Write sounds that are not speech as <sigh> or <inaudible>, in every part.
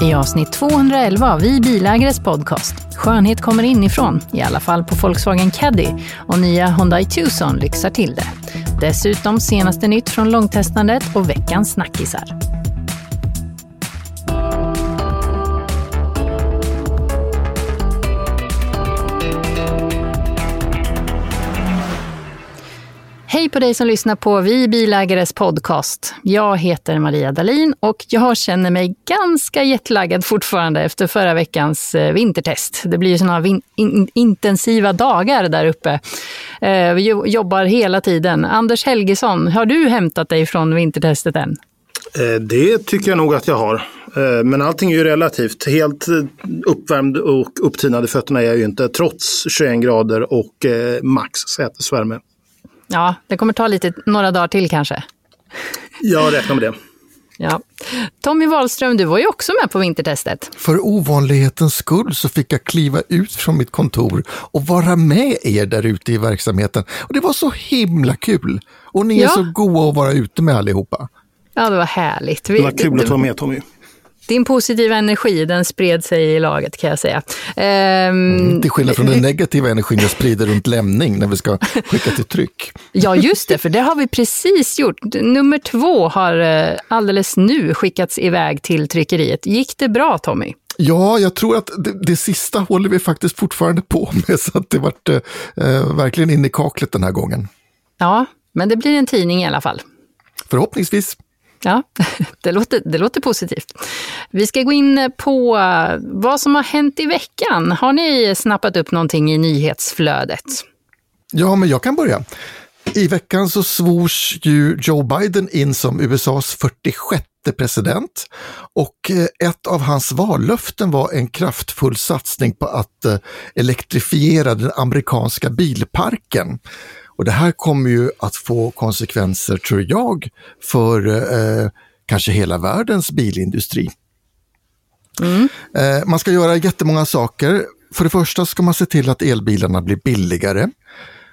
I avsnitt 211 av Vi bilägares podcast. Skönhet kommer inifrån, i alla fall på Volkswagen Caddy och nya Hyundai Tucson lyxar till det. Dessutom senaste nytt från långtestandet och veckans snackisar. Hej på dig som lyssnar på Vi bilägares podcast. Jag heter Maria Dalin och jag känner mig ganska jetlaggad fortfarande efter förra veckans eh, vintertest. Det blir ju sådana in intensiva dagar där uppe. Eh, vi jobbar hela tiden. Anders Helgesson, har du hämtat dig från vintertestet än? Eh, det tycker jag nog att jag har. Men allting är ju relativt. Helt uppvärmd och upptinad i fötterna är jag ju inte trots 21 grader och max sätesvärme. Ja, det kommer ta lite, några dagar till kanske. Jag räknar med det. Ja. Tommy Wahlström, du var ju också med på vintertestet. För ovanlighetens skull så fick jag kliva ut från mitt kontor och vara med er där ute i verksamheten. Och det var så himla kul! Och ni ja. är så goa att vara ute med allihopa. Ja, det var härligt. Det var kul att vara med Tommy. Din positiva energi, den spred sig i laget kan jag säga. Ehm, mm, till skillnad från den negativa energin jag sprider runt lämning när vi ska skicka till tryck. Ja, just det, för det har vi precis gjort. Nummer två har eh, alldeles nu skickats iväg till tryckeriet. Gick det bra, Tommy? Ja, jag tror att det, det, sista håller vi faktiskt fortfarande på med, <laughs> så att det vart eh, eh verkligen in i kaklet den här gången. Ja, men det blir en tidning i alla fall. Förhoppningsvis. Ja, <laughs> det låter, det låter positivt. Vi ska gå in på eh, vad som har hänt i veckan. Har ni snappat upp någonting i nyhetsflödet? Ja, men jag kan börja. I veckan så svors ju Joe Biden in som USAs 46 president och eh, ett av hans vallöften var en kraftfull satsning på att eh, elektrifiera den amerikanska bilparken. Och det här kommer ju att få konsekvenser, tror jag, för eh, kanske hela världens bilindustri. Mm. Eh, man ska göra jättemånga saker. För det första ska man se till att elbilarna blir billigare.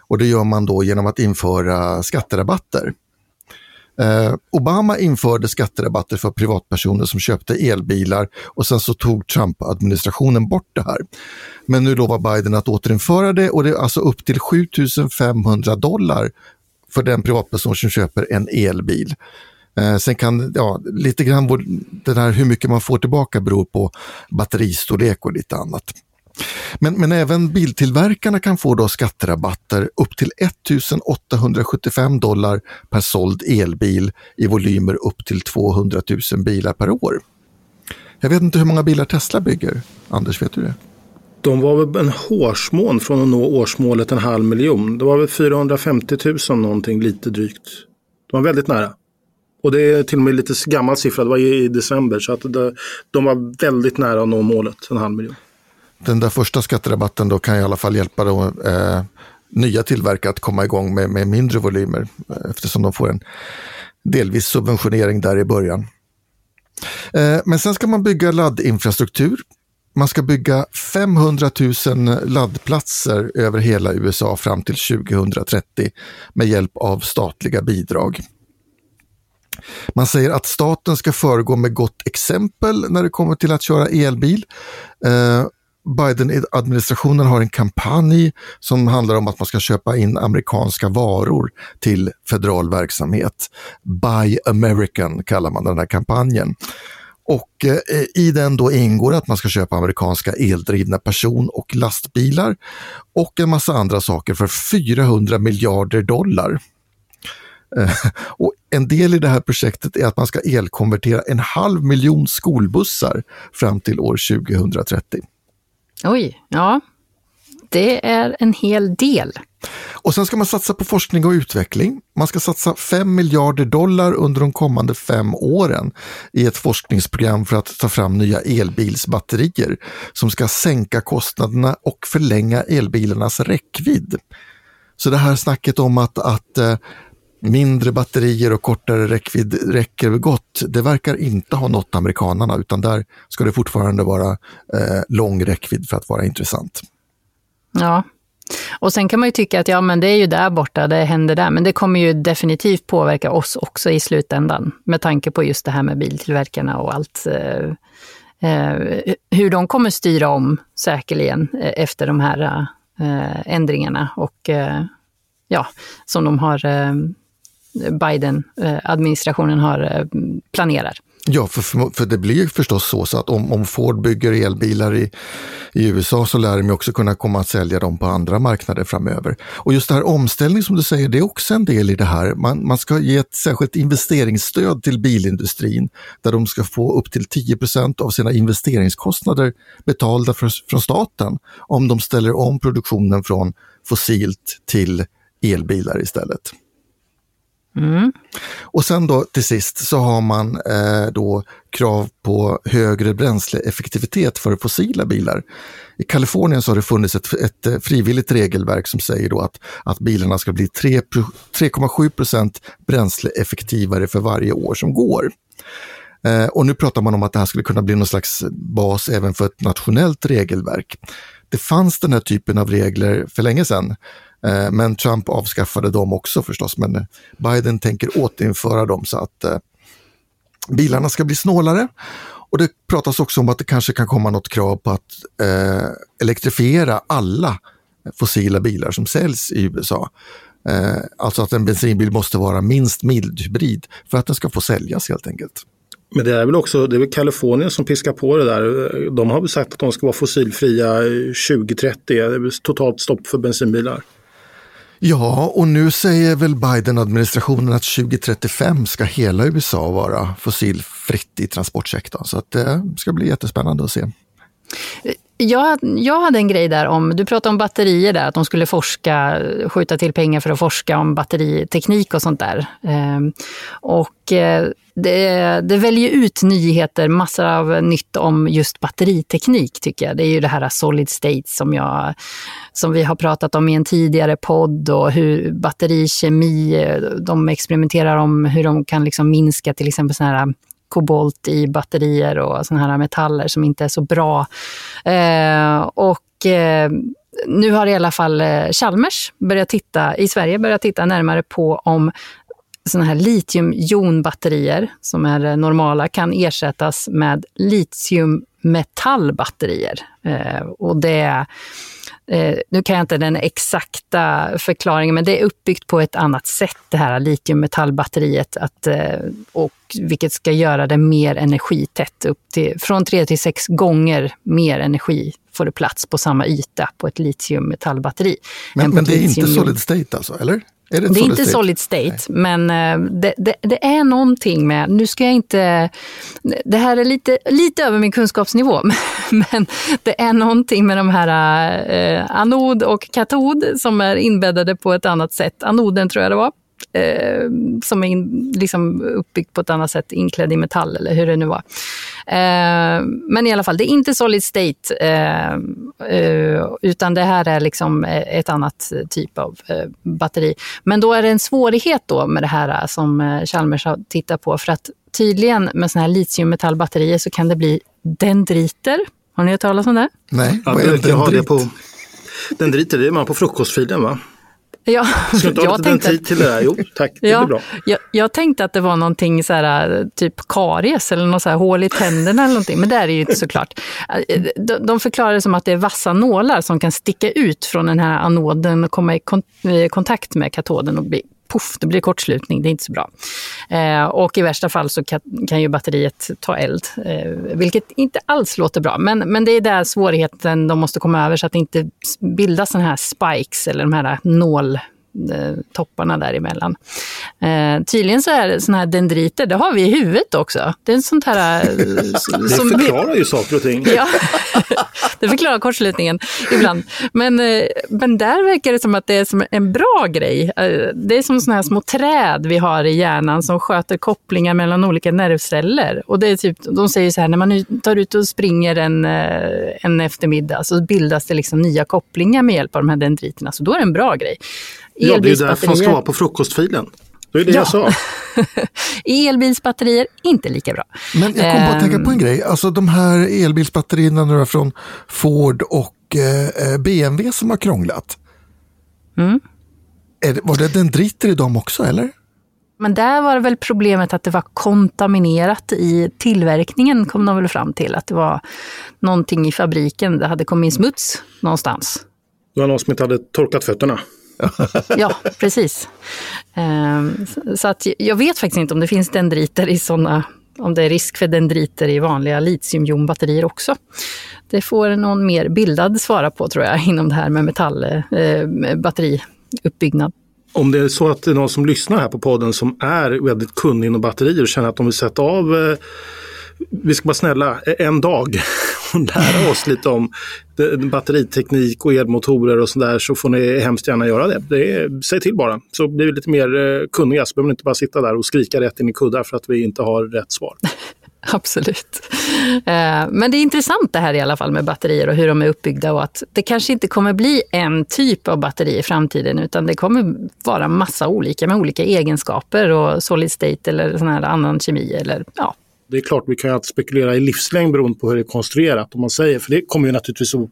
Och det gör man då genom att införa skatterabatter. Eh, Obama införde skatterabatter för privatpersoner som köpte elbilar och sen så tog Trump-administrationen bort det här. Men nu lovar Biden att återinföra det och det är alltså upp till 7500 dollar för den privatperson som köper en elbil. Eh, sen kan, ja, lite grann den här hur mycket man får tillbaka beror på batteristorlek och lite annat. Men, men även biltillverkarna kan få då skatterabatter upp till 1875 dollar per såld elbil i volymer upp till 200 000 bilar per år. Jag vet inte hur många bilar Tesla bygger. Anders, vet du det? De var väl en hårsmån från att nå årsmålet en halv miljon. Det var väl 450 000 någonting, lite drygt. De var väldigt nära. Och det är till och med lite gammal siffra, det var i december. Så att det, de var väldigt nära att nå målet, en halv miljon den där första skatterabatten då kan i alla fall hjälpa då, eh, nya tillverkare att komma igång med, med mindre volymer eh, eftersom de får en delvis subventionering där i början. Eh, men sen ska man bygga laddinfrastruktur. Man ska bygga 500 000 laddplatser över hela USA fram till 2030 med hjälp av statliga bidrag. Man säger att staten ska föregå med gott exempel när det kommer till att köra elbil. Eh, Biden-administrationen har en kampanj som handlar om att man ska köpa in amerikanska varor till federal verksamhet. Buy American kallar man den här kampanjen. Och eh, i den då ingår att man ska köpa amerikanska eldrivna person och lastbilar och en massa andra saker för 400 miljarder dollar. Eh, och en del i det här projektet är att man ska elkonvertera en halv miljon skolbussar fram till år 2030. Oj, ja. Det är en hel del. Och sen ska man satsa på forskning och utveckling. Man ska satsa 5 miljarder dollar under de kommande fem åren i ett forskningsprogram för att ta fram nya elbilsbatterier som ska sänka kostnaderna och förlänga elbilarnas räckvidd. Så det här snacket om att, att eh, mindre batterier och kortare räckvidd räcker gott, det verkar inte ha nått amerikanarna utan där ska det fortfarande vara eh, lång räckvidd för att vara intressant. Ja, och sen kan man ju tycka att ja, men det är ju där borta, det händer där. Men det kommer ju definitivt påverka oss också i slutändan. Med tanke på just det här med biltillverkarna och allt. Eh, eh, hur de kommer styra om säkerligen eh, efter de här eh, ändringarna. Och eh, ja, som de har Biden-administrationen har eh, planerar. Ja, för, för det blir förstås så, så att om, om Ford bygger elbilar i, i USA så lär de också kunna komma att sälja dem på andra marknader framöver. Och just det här omställning som du säger, det är också en del i det här. Man, man ska ge ett särskilt investeringsstöd till bilindustrin där de ska få upp till 10% av sina investeringskostnader betalda för, från staten om de ställer om produktionen från fossilt till elbilar istället. Mm. Och sen då till sist så har man eh, då krav på högre bränsleeffektivitet för fossila bilar. I Kalifornien så har det funnits ett, ett eh, frivilligt regelverk som säger då att, att bilarna ska bli 3,7 procent bränsleeffektivare för varje år som går. Eh, och nu pratar man om att det här skulle kunna bli någon slags bas även för ett nationellt regelverk. Det fanns den här typen av regler för länge sedan Eh, men Trump avskaffade dem också förstås, men eh, Biden tänker återinföra dem så att eh, bilarna ska bli snålare. Och det pratas också om att det kanske kan komma något krav på att eh, elektrifiera alla fossila bilar som säljs i USA. Eh, alltså att en bensinbil måste vara minst mildhybrid för att den ska få säljas helt enkelt. Men det är väl också det är väl Kalifornien som piskar på det där. De har väl sagt att de ska vara fossilfria 2030. Det är totalt stopp för bensinbilar. Ja, och nu säger väl Biden-administrationen att 2035 ska hela USA vara fossilfritt i transportsektorn. Så att eh, det ska bli jättespännande att se. Jag, jag hade en grej där om, du pratade om batterier där, att de skulle forska, skjuta till pengar för att forska om batteriteknik och sånt där. Ehm, och eh, det, det väljer ut nyheter, massor av nytt om just batteriteknik tycker jag. Det är ju det här solid state som, jag, som vi har pratat om i en tidigare podd och hur batterikemi, eh, de experimenterar om hur de kan liksom minska till exempel såna här kobolt i batterier och sådana här metaller som inte är så bra. Eh, och eh, nu har i alla fall eh, Chalmers börjat titta, i Sverige börjat titta närmare på om sådana här litiumjonbatterier som är eh, normala kan ersättas med litiummetallbatterier. Eh, och det Eh, nu kan jag inte den exakta förklaringen, men det är uppbyggt på ett annat sätt, det här litiummetallbatteriet, att, eh, och vilket ska göra det mer energitätt. Upp till, från tre till sex gånger mer energi får det plats på samma yta på ett litiummetallbatteri. Men, men det är inte solid state alltså, eller? Är det, det är inte state? solid state, Nej. men uh, det, det, det, är någonting med, nu ska jag inte, det här är lite, lite över min kunskapsnivå, <laughs> men det är någonting med de här uh, anod och katod som är inbäddade på ett annat sätt. Anoden tror jag det var, eh, som är in, liksom uppbyggt på ett annat sätt, inklädd i metall eller hur det nu var. Eh, men i alla fall, det är inte solid state, eh, eh utan det här är liksom ett annat typ av eh, batteri. Men då är det en svårighet då med det här som Chalmers har tittat på, för att tydligen med såna här litiummetallbatterier så kan det bli dendriter. Har ni hört talas om det? Nej, vad är det? Jag har det på dendriter, det är man på frukostfilen va? Ja, Ska inte ha lite den tid till det där? Jo, tack. Det ja, blir bra. Jag, jag, tänkte att det var någonting så här, typ karies eller något så här hål i tänderna eller någonting, men det är det ju inte såklart. De, de förklarar det som att det är vassa nålar som kan sticka ut från den här anoden och komma i kontakt med katoden och bli poff, då blir det kortslutning. Det är inte så bra. Eh, och i värsta fall så kan, kan ju batteriet ta eld, eh, vilket inte alls låter bra. Men, men det är där svårigheten de måste komma över så att det inte bildas sådana här spikes eller de här eh, nål topparna däremellan. Eh, tydligen så är det sådana här dendriter, det har vi i huvudet också. Det är sånt här... Eh, det som förklarar ju saker och ting. <laughs> ja, det förklarar kortslutningen ibland. Men, eh, men där verkar det som att det är som en bra grej. Eh, det är som sådana här små träd vi har i hjärnan som sköter kopplingar mellan olika nervceller. Och det är typ, de säger så här, när man tar ut och springer en, en eftermiddag så bildas det liksom nya kopplingar med hjälp av de här dendriterna. Så då är det en bra grej. Ja, det är därför man ska vara på frukostfilen. Det är det ja. jag sa. <laughs> Elbilsbatterier, inte lika bra. Men jag kom på att tänka på en ehm. grej. Alltså de här elbilsbatterierna nu från Ford och eh, BMW som har krånglat. Mm. Det, var det dendriter i dem också eller? Men där var det väl problemet att det var kontaminerat i tillverkningen, kom de väl fram till. Att det var någonting i fabriken, det hade kommit in smuts någonstans. Det var någon som inte hade torkat fötterna. <laughs> ja, precis. Ehm, så att jag vet faktiskt inte om det finns dendriter i sådana om det är risk för dendriter i vanliga litiumjonbatterier också. Det får någon mer bildad svara på tror jag inom det här med metallbatteriuppbyggnad. Eh, om det är så att det är någon som lyssnar här på podden som är väldigt kunnig inom batterier och känner att de vill sätta av eh, vi ska vara snälla en dag Liksom lära oss lite om batteriteknik och elmotorer och sådär så får ni hemskt gärna göra det. det är, säg till bara så blir vi lite mer eh, kunniga så behöver ni inte bara sitta där och skrika rätt in i kuddar för att vi inte har rätt svar. <laughs> Absolut. Eh, men det är intressant det här i alla fall med batterier och hur de är uppbyggda och att det kanske inte kommer bli en typ av batteri i framtiden utan det kommer vara massa olika med olika egenskaper och solid state eller sån här annan kemi eller ja, det är klart, vi kan ju alltid spekulera i livslängd beroende på hur det är konstruerat. Om man säger, för det kommer ju naturligtvis att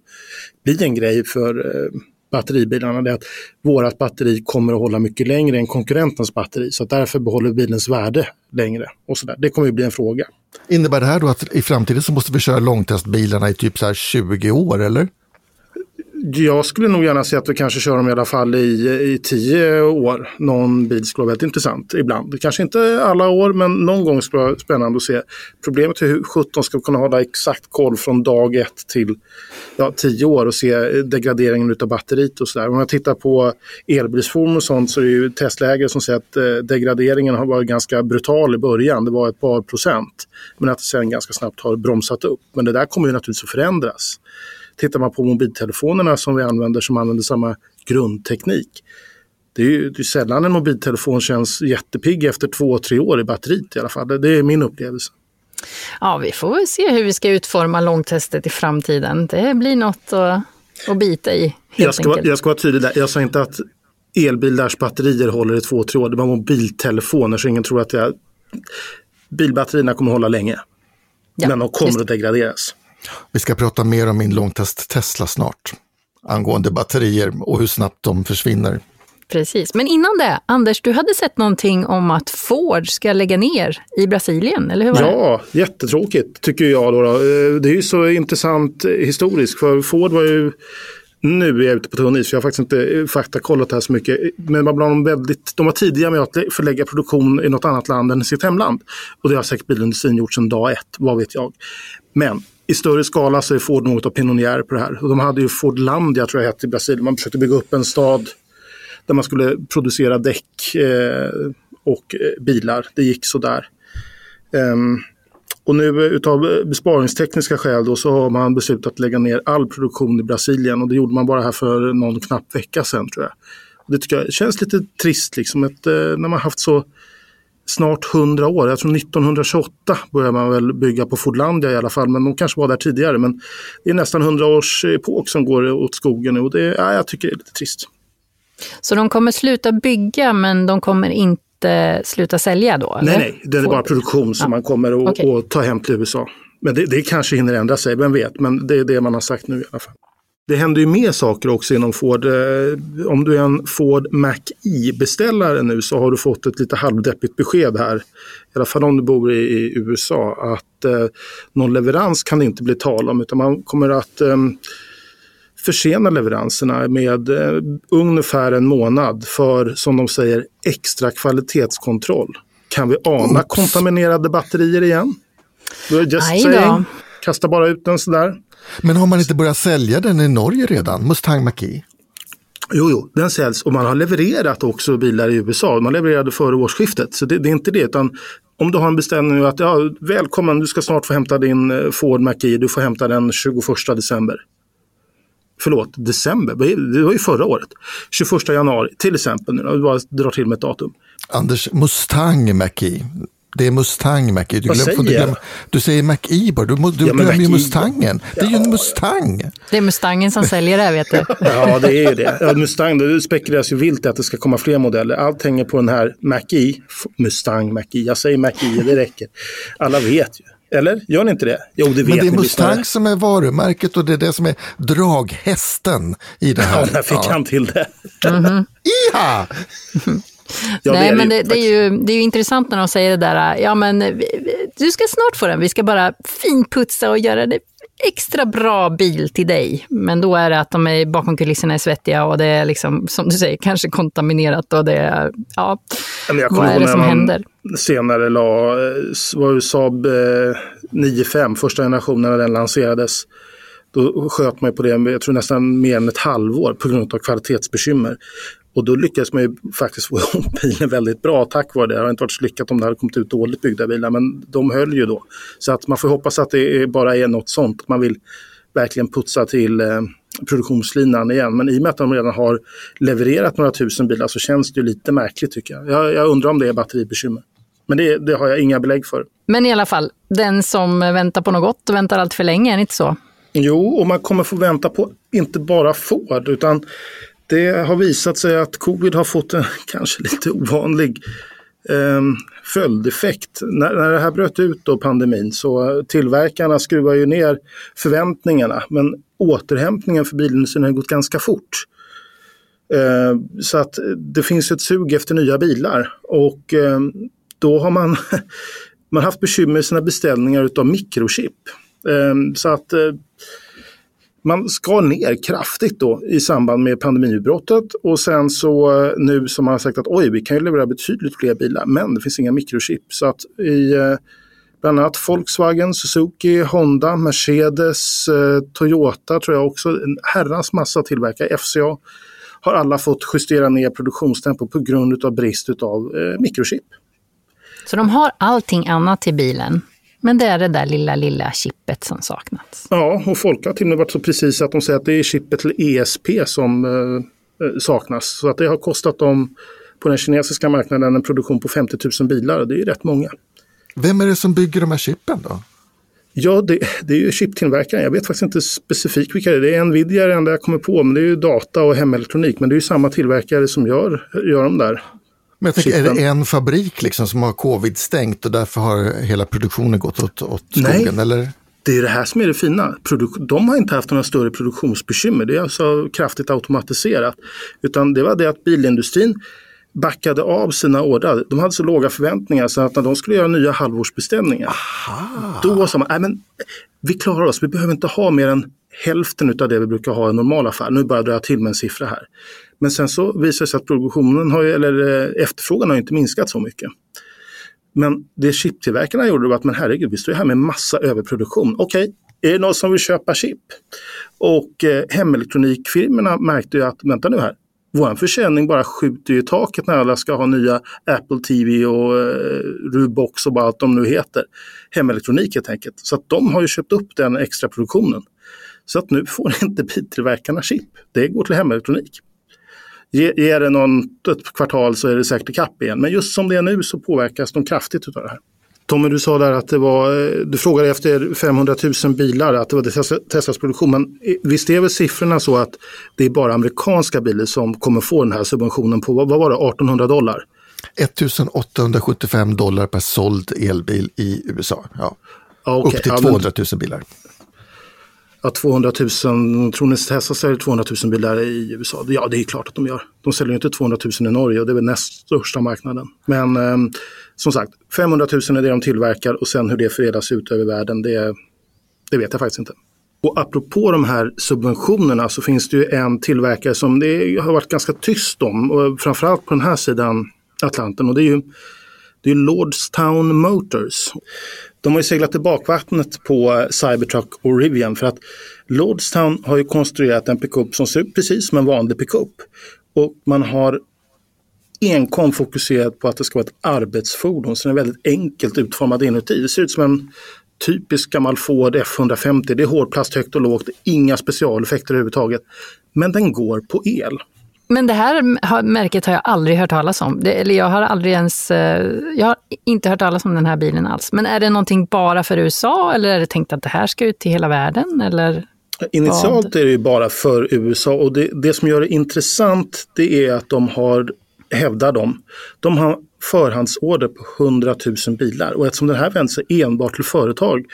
bli en grej för eh, batteribilarna. Det är att vårat batteri kommer att hålla mycket längre än konkurrentens batteri. Så att därför behåller bilens värde längre. Och så där. Det kommer ju bli en fråga. Innebär det här då att i framtiden så måste vi köra långtestbilarna i typ så 20 år eller? Jag skulle nog gärna se att vi kanske kör dem i alla fall i, i tio år. Någon bil skulle vara väldigt intressant ibland. Kanske inte alla år, men någon gång skulle det vara spännande att se. Problemet är hur 17 ska kunna hålla exakt koll från dag ett till ja, tio år och se degraderingen av batteriet och sådär. Om jag tittar på elbilsforum och sånt så är det ju testläger som säger att eh, degraderingen har varit ganska brutal i början. Det var ett par procent. Men att det sen ganska snabbt har bromsat upp. Men det där kommer ju naturligtvis att förändras. Tittar man på mobiltelefonerna som vi använder som använder samma grundteknik. Det är ju det är sällan en mobiltelefon känns jättepigg efter två, tre år i batteriet i alla fall. Det är min upplevelse. Ja, vi får väl se hur vi ska utforma långtestet i framtiden. Det blir något att, att bita i. Jag ska, jag ska vara tydlig där. Jag sa inte att elbilars batterier håller i två, tre år. Det var mobiltelefoner så ingen tror att jag... Bilbatterierna kommer att hålla länge. Ja, men de kommer att degraderas. Vi ska prata mer om min långtest Tesla snart. Angående batterier och hur snabbt de försvinner. Precis, men innan det, Anders, du hade sett någonting om att Ford ska lägga ner i Brasilien, eller hur var Ja, det? jättetråkigt tycker jag. Då, då. Eh, det är ju så intressant historiskt, för Ford var ju nu är jag ute på tunn is, för jag har faktiskt inte faktakollat det här så mycket. Men bland de, väldigt, de var tidiga med att förlägga produktion i något annat land än sitt hemland. Och det har säkert bilindustrin gjort sedan dag ett, vad vet jag. Men i större skala så är Ford något av pionjär på det här. Och de hade ju Fordlandia tror jag hette i Brasilien. Man försökte bygga upp en stad där man skulle producera däck eh, och eh, bilar. Det gick sådär. Um, ehm, och nu eh, utav besparingstekniska skäl då så har man beslutat att lägga ner all produktion i Brasilien och det gjorde man bara här för någon knapp vecka sedan tror jag. Och det tycker jag känns lite trist liksom, att, eh, när man haft så snart 100 år. Jag tror 1928 började man väl bygga på Fordlandia i alla fall, men de kanske var där tidigare. Men det är nästan 100 års epok som går åt skogen nu och det ja, jag tycker det är lite trist. Så de kommer sluta bygga, men de kommer inte sluta sälja då? Eller? Nej, nej, det är bara produktion som ja. man kommer att okay. ta hem till USA. Men det, det kanske hinner ändra sig, vem vet, men det är det man har sagt nu i alla fall. Det händer ju mer saker också inom Ford. Eh, om du är en Ford Mac-E-beställare nu så har du fått ett lite halvdeppigt besked här. I alla fall om du bor i, USA. Att eh, någon leverans kan det inte bli tal om utan man kommer att eh, försena leveranserna med eh, ungefär en månad för, som de säger, extra kvalitetskontroll. Kan vi ana Oops. kontaminerade batterier igen? Just saying. Kasta bara ut den sådär. Men har man inte börjat sälja den i Norge redan, Mustang Mach-E? Jo, jo, den säljs och man har levererat också bilar i USA. Man levererade före årsskiftet, så det, det är inte det. Utan om du har en beställning att ja, välkommen, du ska snart få hämta din eh, Ford Mach-E, du får hämta den 21 december. Förlåt, december, det var ju förra året. 21 januari till exempel, nu, bara drar till med ett datum. Anders, Mustang Mach-E, det är Mustang Mac-E. Du, glöm, säger du, glöm, du säger Mac-E bara, du, du ja, glömmer ju Mustangen. Det är ju en Mustang. Det är Mustangen som säljer det här vet du. <laughs> ja, det är ju det. Ja, Mustang, det spekuleras ju vilt att det ska komma fler modeller. Allt hänger på den här Mac-E. Mustang Mac-E, jag säger Mac-E, det räcker. Alla vet ju. Eller gör ni inte det? Jo, det vet Men det är Mustang som är varumärket och det är det som är draghästen i det här. Ja, där fick ja. han till det. Mm -hmm. Iha! <laughs> Ja, Nej, det men det, det, är ju, det är ju intressant när de säger det där, ja men du ska snart få den, vi ska bara finputsa och göra det extra bra bil till dig. Men då är det att de är bakom kulisserna är svettiga och det är liksom, som du säger, kanske kontaminerat och det är, ja, jag vad är det som händer? Senare la, var ju Saab 9-5, eh, första generationen när den lanserades. Då sköt man på det, jag tror nästan mer än ett halvår på grund av kvalitetsbekymmer. Och då lyckades man ju faktiskt få <laughs> ihop bilen väldigt bra tack vare det. Det har inte varit så lyckat om det hade kommit ut dåligt byggda bilar, men de höll ju då. Så att man får hoppas att det bara är något sånt, att man vill verkligen putsa till eh, produktionslinan igen. Men i och med att de redan har levererat några tusen bilar så känns det ju lite märkligt tycker jag. Jag, jag undrar om det är batteribekymmer. Men det, det, har jag inga belägg för. Men i alla fall, den som väntar på något gott och väntar allt för länge, är det inte så? Jo, och man kommer få vänta på inte bara Ford utan det har visat sig att covid har fått en <laughs> kanske lite ovanlig eh, följdeffekt. När, när det här bröt ut då pandemin så tillverkarna skruvar ju ner förväntningarna men återhämtningen för bilindustrin har gått ganska fort. Eh, så att det finns ett sug efter nya bilar och eh, då har man, <laughs> man haft bekymmer med sina beställningar utav mikrochip. Ehm, så att eh, man skar ner kraftigt då i samband med pandemiutbrottet och sen så eh, nu som man har sagt att oj, vi kan ju leverera betydligt fler bilar, men det finns inga mikrochip. Så att i eh, bland annat Volkswagen, Suzuki, Honda, Mercedes, eh, Toyota tror jag också, en herrans massa tillverkare, FCA, har alla fått justera ner produktionstempo på grund av brist av mikrochip. Så de har allting annat till bilen? Men det är det där lilla, lilla chippet som saknats. Ja, och folk har till och med varit så precis att de säger att det är chippet till ESP som eh, eh, saknas. Så att det har kostat dem på den kinesiska marknaden en produktion på 50 000 bilar. Det är ju rätt många. Vem är det som bygger de här chippen då? Ja, det, det är ju chiptillverkaren. Jag vet faktiskt inte specifikt vilka det är. Det är Nvidia det enda jag kommer på, men det är ju data och hemelektronik. Men det är ju samma tillverkare som gör, gör de där. Men jag tänker, är det en fabrik liksom som har covid stängt och därför har hela produktionen gått åt, åt skogen? Nej. Eller? Det är det här som är det fina. de har inte haft några större produktionsbekymmer. Det är alltså kraftigt automatiserat. Utan det var det att bilindustrin backade av sina ordrar. De hade så låga förväntningar så att när de skulle göra nya halvårsbeställningar, Aha. då sa man, nej men vi klarar oss, vi behöver inte ha mer än hälften av det vi brukar ha i en normal affär. Nu börjar jag dra till med en siffra här. Men sen så visar det sig att produktionen har, eller eh, efterfrågan har inte minskat så mycket. Men det chiptillverkarna gjorde var att, men herregud, vi står här med massa överproduktion. Okej, okay, är det någon som vill köpa chip? Och eh, hemelektronikfirmorna märkte ju att, vänta nu här, vår försäljning bara skjuter i taket när alla ska ha nya Apple TV och eh, Rubox och vad allt de nu heter. Hemelektronik helt enkelt. Så att de har ju köpt upp den extra produktionen. Så att nu får <laughs> inte biltillverkarna chip. Det går till hemelektronik. Ger det någon, ett kvartal så är det säkert ikapp igen. Men just som det är nu så påverkas de kraftigt av det här. Tommy, du sa där att det var, du frågade efter 500 000 bilar, att det var Teslas produktion. Men visst är väl siffrorna så att det är bara amerikanska bilar som kommer få den här subventionen på, vad var det, 1800 dollar? 1875 dollar per såld elbil i USA. Ja. Okay, Upp till 200 000 bilar ja, 200 000, tror ni Tesla säljer 200 000 bilar i USA? Ja, det är klart att de gör. De säljer inte 200 000 i Norge och det är väl näst största marknaden. Men eh, som sagt, 500 000 är det de tillverkar och sen hur det fördelas ut över världen, det, det vet jag faktiskt inte. Och apropå de här subventionerna så finns det ju en tillverkare som det har varit ganska tyst om, och framförallt på den här sidan Atlanten. Och det är ju det är Lordstown Motors. De har ju seglat i bakvattnet på Cybertruck och Rivian för att Lordstown har ju konstruerat en pickup som ser ut precis som en vanlig pickup. Och man har enkom fokuserat på att det ska vara ett arbetsfordon, så den är väldigt enkelt utformad inuti. Det ser ut som en typisk gammal Ford F150. Det är hårdplast högt och lågt, inga specialeffekter överhuvudtaget. Men den går på el. Men det här märket har jag aldrig hört talas om. Det, eller jag har aldrig ens... Eh, jag har inte hört talas om den här bilen alls. Men är det någonting bara för USA eller är det tänkt att det här ska ut till hela världen? Eller Initialt vad? är det ju bara för USA och det, det som gör det intressant det är att de har, hävdar de, de har förhandsorder på 100 000 bilar och eftersom den här vänder sig enbart till företag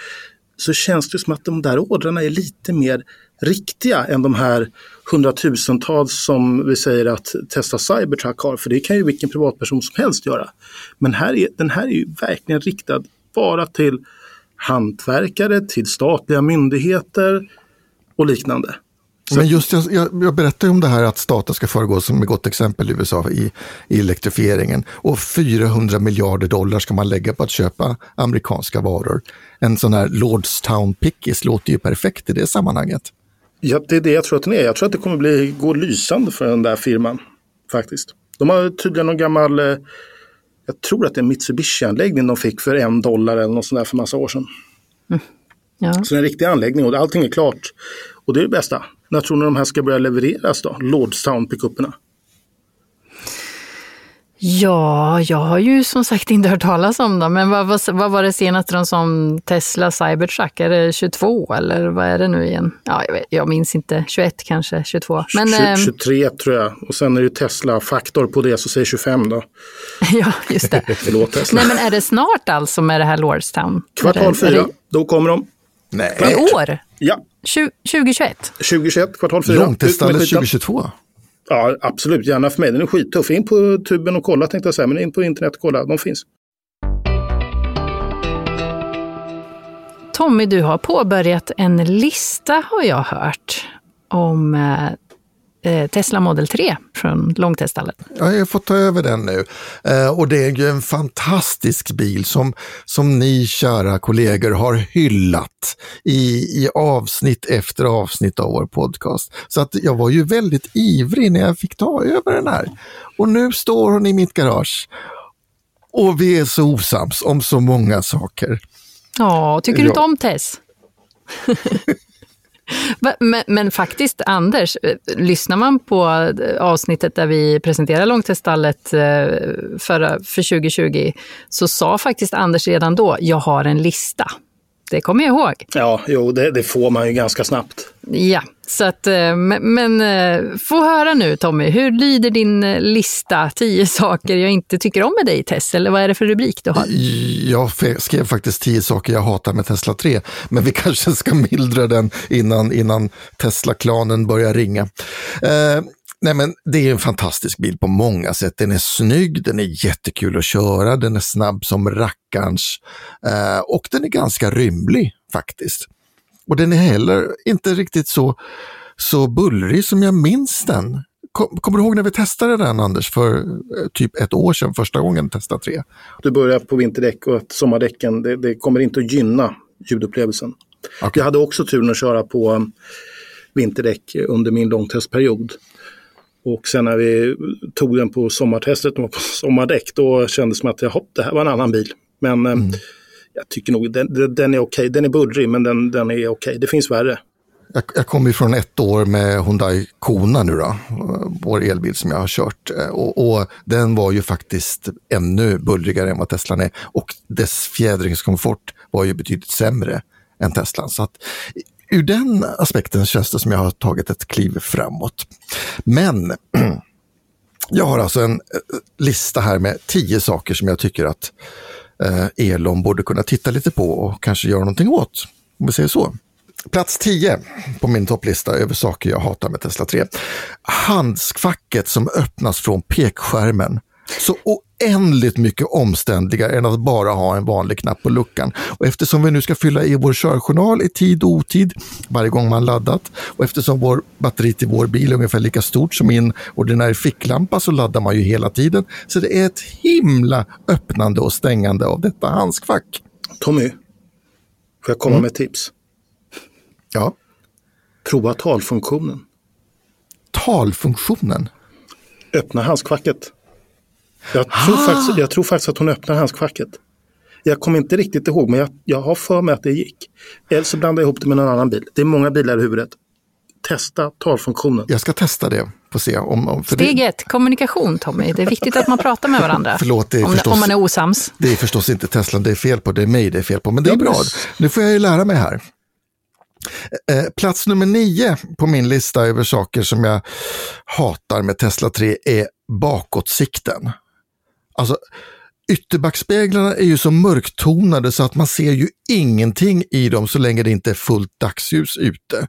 så känns det som att de där ordrarna är lite mer riktiga än de här hundratusentals som vi säger att Tesla Cybertruck har. För det kan ju vilken privatperson som helst göra. Men här är, den här är ju verkligen riktad bara till hantverkare, till statliga myndigheter och liknande. Men just jag, jag, jag ju om det här att staten ska föregå som ett gott exempel i USA i, i elektrifieringen. Och 400 miljarder dollar ska man lägga på att köpa amerikanska varor. En sån här Lordstown Pickis låter ju perfekt i det sammanhanget. Ja, det är det jag tror att den är. Jag tror att det kommer bli, gå lysande för den där firman. Faktiskt. De har tydligen någon gammal, eh, jag tror att det är en Mitsubishi-anläggning de fick för en dollar eller något sånt där för massa år sedan. Mm. Ja. Så det är en riktig anläggning och allting är klart. Och det är det bästa. När tror ni de här ska börja levereras då? Lordstown-pickuperna? Ja, jag har ju som sagt inte hört talas om dem. Men vad, vad, vad var det senaste de som Tesla Cybertruck? Är det 22 eller vad är det nu igen? Ja, jag, vet, jag minns inte. 21 kanske, 22. Men, 20, ehm, 23 tror jag. Och sen är det Tesla-faktor på det, så säg 25 då. <laughs> ja, just det. <laughs> Förlåt Tesla. Nej, men är det snart alltså med det här Lordstown? Kvartal Är det- är fyra, det då kommer de. Nej, I år? Ja, Tju- 2021? 2021, kvartal fyra. Ut med långteststallet skiten. 2022. Ja, absolut. Gärna för mig. Den är skittuff. In på tuben och kolla tänkte jag säga. Men in på internet och kolla. De finns. Tommy, du har påbörjat en lista har jag hört om eh, Tesla Model 3 från långteststallet. Ja, jag får ta över den nu. Eh, och det är ju en fantastisk bil som, som ni kära kollegor har hyllat i, i avsnitt efter avsnitt av vår podcast. Så att jag var ju väldigt ivrig när jag fick ta över den här. Och nu står hon i mitt garage. Och vi är så osams om så många saker. Ja, tycker du inte om Tess? <laughs> Men, men faktiskt, Anders, eh, lyssnar man på eh, avsnittet där vi presenterar långteststallet eh, förra, för 2020 så sa faktiskt Anders redan då, jag har en lista. Det kommer jag ihåg. Ja, jo, det, det får man ju ganska snabbt. Ja, så att, eh, men, eh, få höra nu Tommy, hur lyder din eh, lista? Tio <laughs> saker jag inte tycker om med dig Tess, eller vad är det för rubrik du har? Jag skrev faktiskt tio saker jag hatar med Tesla 3, men vi <laughs> kanske ska mildra den innan, innan Tesla-klanen börjar ringa. Eh, nej men det är en fantastisk bil på många sätt. Den är snygg, den är jättekul att köra, den är snabb som rackarns eh, och den är ganska rymlig faktiskt. Och den är heller inte riktigt så, så bullrig som jag minns den. Kom, kommer du ihåg när vi testade den Anders för eh, typ ett år sedan första gången testade 3? Du börjar på vinterdäck och att sommardäcken, det, det kommer inte att gynna ljudupplevelsen. Okej. Jag hade också turen att köra på um, vinterdäck under min långtestperiod. Och sen när vi tog den på sommartestet och var på sommardäck, då kändes det som att jaha, det här var en annan bil. Men um, jag tycker nog den, den- är okej. Den är bullrig, men den, den är okej. Det finns värre. Jag, jag kommer från ett år med Hyundai Kona nu då, vår elbil som jag har kört. Eh, och, och den var ju faktiskt ännu bullrigare än vad Teslan är. Och dess fjädringskomfort var ju betydligt sämre än Teslan. Så att ur den aspekten känns det som jag har tagit ett kliv framåt. Men <clears throat> jag har alltså en eh, lista här med tio saker som jag tycker att eh, Elon borde kunna titta lite på och kanske göra någonting åt. Om vi säger så. Plats 10 på min topplista över saker jag hatar med Tesla 3. Handskfacket som öppnas från pekskärmen. Så oändligt mycket omständligare än att bara ha en vanlig knapp på luckan. Och eftersom vi nu ska fylla i vår körjournal i tid och otid varje gång man laddat och eftersom vår batteri till vår bil är ungefär lika stort som min ordinär ficklampa så laddar man ju hela tiden. Så det är ett himla öppnande och stängande av detta handskfack. Tommy, får jag komma Mm. med tips? Ja, Prova talfunktionen. talfunktionen. Öppna handskfacket. Jag tror, Ah. faktiskt, jag tror faktiskt att hon öppnar handskfacket. Jag kommer inte riktigt ihåg, men jag, jag har för mig att det gick. Eller så blandar jag ihop det med någon annan bil. Det är många bilar i huvudet. Testa talfunktionen. Jag ska testa det. Se om, om, för det- Steg ett, kommunikation Tommy. Det är viktigt att man pratar med varandra. <laughs> Förlåt, det är om, förstås- om man är osams. Det är förstås inte Tesla det är fel på, det är mig det är fel på. Men det är bra. Nu får jag ju lära mig här. Eh, plats nummer nio på min lista över saker som jag hatar med Tesla 3 är bakåtsikten. Alltså, ytterbackspeglarna är ju så mörktonade så att man ser ju ingenting i dem så länge det inte är fullt dagsljus ute.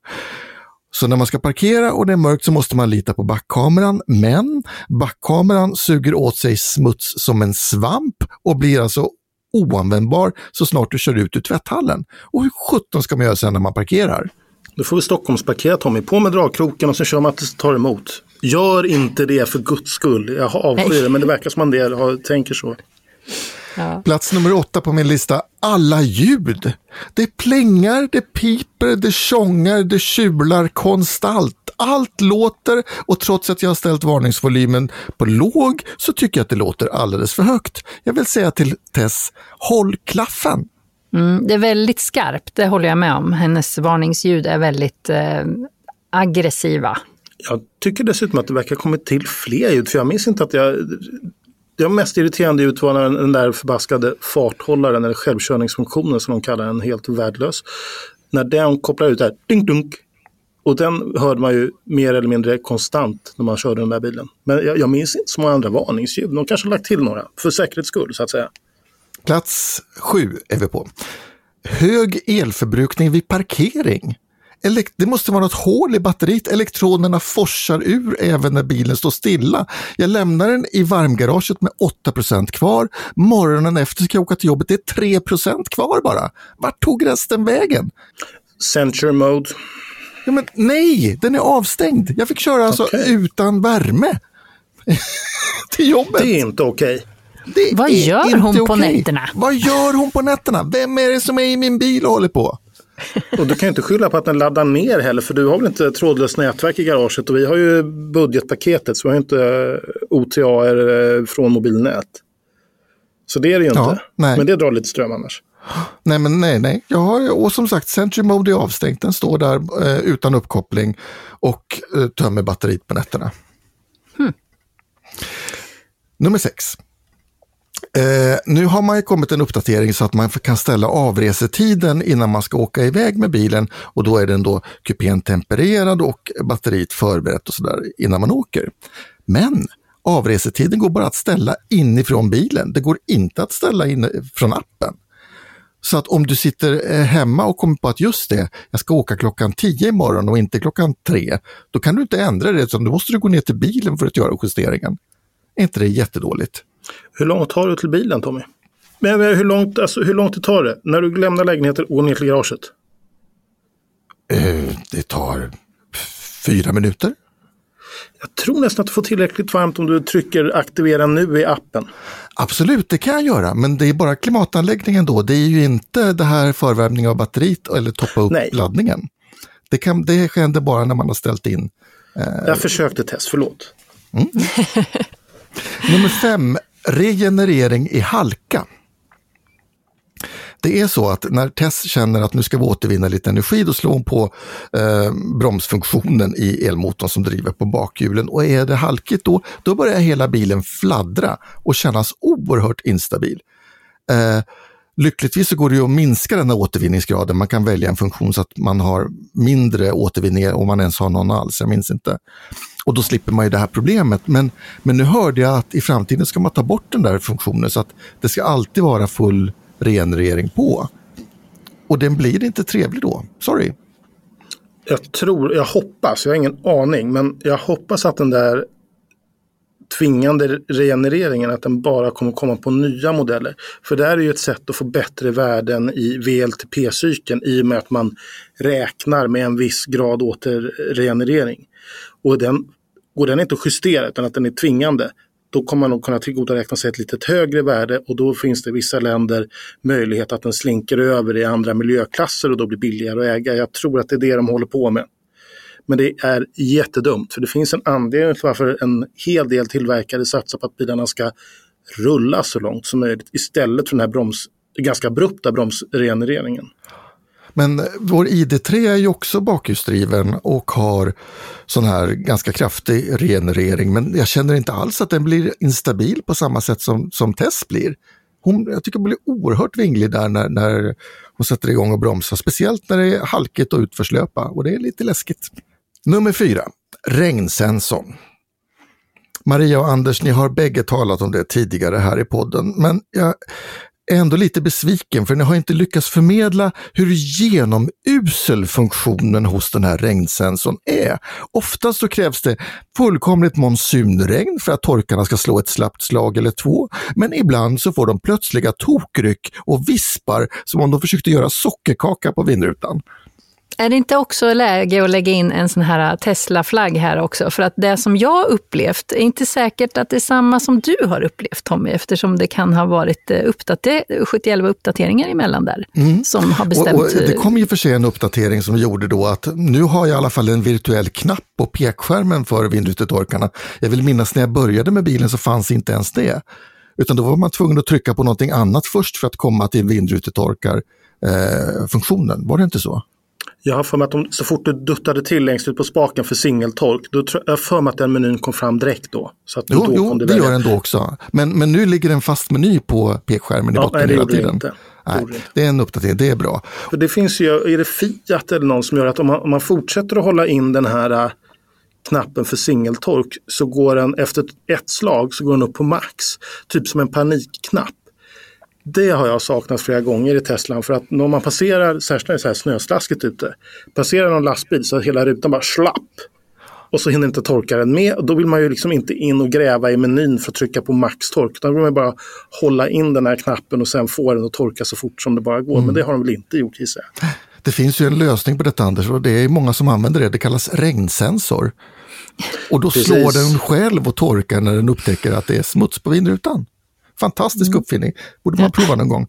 Så när man ska parkera och det är mörkt så måste man lita på backkameran, men backkameran suger åt sig smuts som en svamp och blir alltså oanvändbar så snart du kör ut ur tvätthallen. Och hur sjutton ska man göra sen när man parkerar? Då får vi Stockholmsparkera Tommy. På med dragkroken och så kör man tills det tar emot. Gör inte det för guds skull. Jag avskyr det, men det verkar som man del har, tänker så. Plats nummer åtta på min lista, alla ljud. Det plingar, det piper, det tjongar, det tjular konstant. Allt låter och trots att jag har ställt varningsvolymen på låg så tycker jag att det låter alldeles för högt. Jag vill säga till Tess, håll klaffen. Mm, det är väldigt skarpt, det håller jag med om. Hennes varningsljud är väldigt eh, aggressiva. Jag tycker dessutom att det verkar ha kommit till fler ljud. För jag minns inte att jag... Det mest irriterande ljudet var när den där förbaskade farthållaren eller självkörningsfunktionen som de kallar den helt värdelös. När den kopplar ut där, ding dunk. Och den hörde man ju mer eller mindre konstant när man körde den där bilen. Men jag, jag minns inte så många andra varningsljud. De kanske har lagt till några, för säkerhets skull så att säga. Plats sju är vi på. Hög elförbrukning vid parkering. Det måste vara något hål i batteriet. Elektronerna forsar ur även när bilen står stilla. Jag lämnar den i varmgaraget med 8% kvar. Morgonen efter ska jag åka till jobbet. Det är 3% kvar bara. Vart tog resten vägen? Censure mode. Ja, men nej, den är avstängd. Jag fick köra alltså Okej. utan värme. <laughs> till jobbet. Det är inte okej. Det Vad gör hon på okej. nätterna? Vad gör hon på nätterna? Vem är det som är i min bil och håller på? Och du kan ju inte skylla på att den laddar ner heller, för du har väl inte trådlöst nätverk i garaget och vi har ju budgetpaketet så vi har ju inte eh, OTA eh, från mobilnät. Så det är det ju Ja, inte. nej. Men det drar lite ström annars. Nej, men nej, nej. Jag har, och som sagt, Century Mode är avstängt. Den står där eh, utan uppkoppling och eh, tömmer batteriet på nätterna. Nummer sex. Eh, nu har man ju kommit en uppdatering så att man kan ställa avresetiden innan man ska åka iväg med bilen och då är den då kupén tempererad och batteriet förberett och sådär innan man åker. Men avresetiden går bara att ställa inifrån bilen. Det går inte att ställa in från appen. Så att om du sitter eh, hemma och kommer på att just det, jag ska åka klockan 10 imorgon och inte klockan 3, då kan du inte ändra det, utan då måste du gå ner till bilen för att göra justeringen. Är inte det jättedåligt? Hur långt tar du till bilen Tommy? Men hur långt, alltså, hur långt det tar det? När du lämnar lägenheten och går ner till garaget? Eh, det tar fyra minuter. Jag tror nästan att du får tillräckligt varmt om du trycker aktivera nu i appen. Absolut, det kan jag göra, men det är bara klimatanläggningen då. Det är ju inte det här förvärmning av batteriet eller toppa upp Nej. laddningen. Det, kan, det händer bara när man har ställt in Jag försökte test, förlåt. <laughs> Nummer fem, regenerering i halka. Det är så att när Tess känner att nu ska vi återvinna lite energi, då slår hon på eh, bromsfunktionen i elmotorn som driver på bakhjulen. Och är det halkigt då, då börjar hela bilen fladdra och kännas oerhört instabil. Eh, lyckligtvis så går det ju att minska den här återvinningsgraden. Man kan välja en funktion så att man har mindre återvinning om man ens har någon alls. Jag minns inte. Och då slipper man ju det här problemet. Men, men nu hörde jag att i framtiden ska man ta bort den där funktionen så att det ska alltid vara full regenerering på. Och den blir inte trevlig då. Sorry. Jag tror, jag hoppas, jag har ingen aning, men jag hoppas att den där tvingande regenereringen, att den bara kommer komma på nya modeller. För det är ju ett sätt att få bättre värden i VLTP-cykeln i och med att man räknar med en viss grad återregenerering. Och den, går den inte att justera utan att den är tvingande, då kommer man nog kunna tillgodoräkna sig ett lite högre värde och då finns det i vissa länder möjlighet att den slinker över i andra miljöklasser och då blir billigare att äga. Jag tror att det är det de håller på med. Men det är jättedumt för det finns en anledning till varför en hel del tillverkare satsar på att bilarna ska rulla så långt som möjligt istället för den här broms, ganska abrupta bromsregenereringen. Men vår ID3 är ju också bakhjulsdriven och har sån här ganska kraftig regenerering. Men jag känner inte alls att den blir instabil på samma sätt som, som Tess blir. Hon, jag tycker hon blir oerhört vinglig där när, när hon sätter igång och bromsar. Speciellt när det är halkigt och utförslöpa och det är lite läskigt. Nummer fyra, regnsensorn. Maria och Anders, ni har bägge talat om det tidigare här i podden, men jag är ändå lite besviken för ni har inte lyckats förmedla hur genomusel funktionen hos den här regnsensorn är. Oftast så krävs det fullkomligt monsunregn för att torkarna ska slå ett slappt slag eller två, men ibland så får de plötsliga tokryck och vispar som om de försökte göra sockerkaka på vindrutan. Är det inte också läge att lägga in en sån här Tesla-flagg här också? För att det som jag upplevt är inte säkert att det är samma som du har upplevt Tommy, eftersom det kan ha varit eh, uppdater 71 uppdateringar emellan där. Mm. Som har bestämt... Och, och det kom ju för sig en uppdatering som gjorde då att nu har jag i alla fall en virtuell knapp på pekskärmen för vindrutetorkarna. Jag vill minnas när jag började med bilen så fanns inte ens det. Utan då var man tvungen att trycka på någonting annat först för att komma till vindrutetorkar-funktionen. Eh, var det inte så? Jag har för mig att de, så fort du duttade till längst ut på spaken för singeltork, då jag för mig att den menyn kom fram direkt då. Så att jo, då jo det, det gör den då också. Men, men nu ligger en fast meny på pekskärmen i ja, botten nej, hela tiden. Inte. Nej, det är en uppdatering, det är bra. För det finns ju, är det Fiat eller någon som gör att om man, om man fortsätter att hålla in den här äh, knappen för singeltork så går den efter ett slag så går den upp på max. Typ som en panikknapp. Det har jag saknat flera gånger i Teslan för att när man passerar, särskilt när det är så här snöslaskigt ute, passerar någon lastbil så hela rutan bara slapp. Och så hinner inte torkaren med och då vill man ju liksom inte in och gräva i menyn för att trycka på maxtork. Då vill man bara hålla in den här knappen och sen få den att torka så fort som det bara går. Mm. Men det har de väl inte gjort gissar jag. Det finns ju en lösning på detta Anders och det är många som använder det. Det kallas regnsensor. Och då Precis. slår den själv och torkar när den upptäcker att det är smuts på vindrutan. Fantastisk mm. uppfinning, borde man prova någon gång.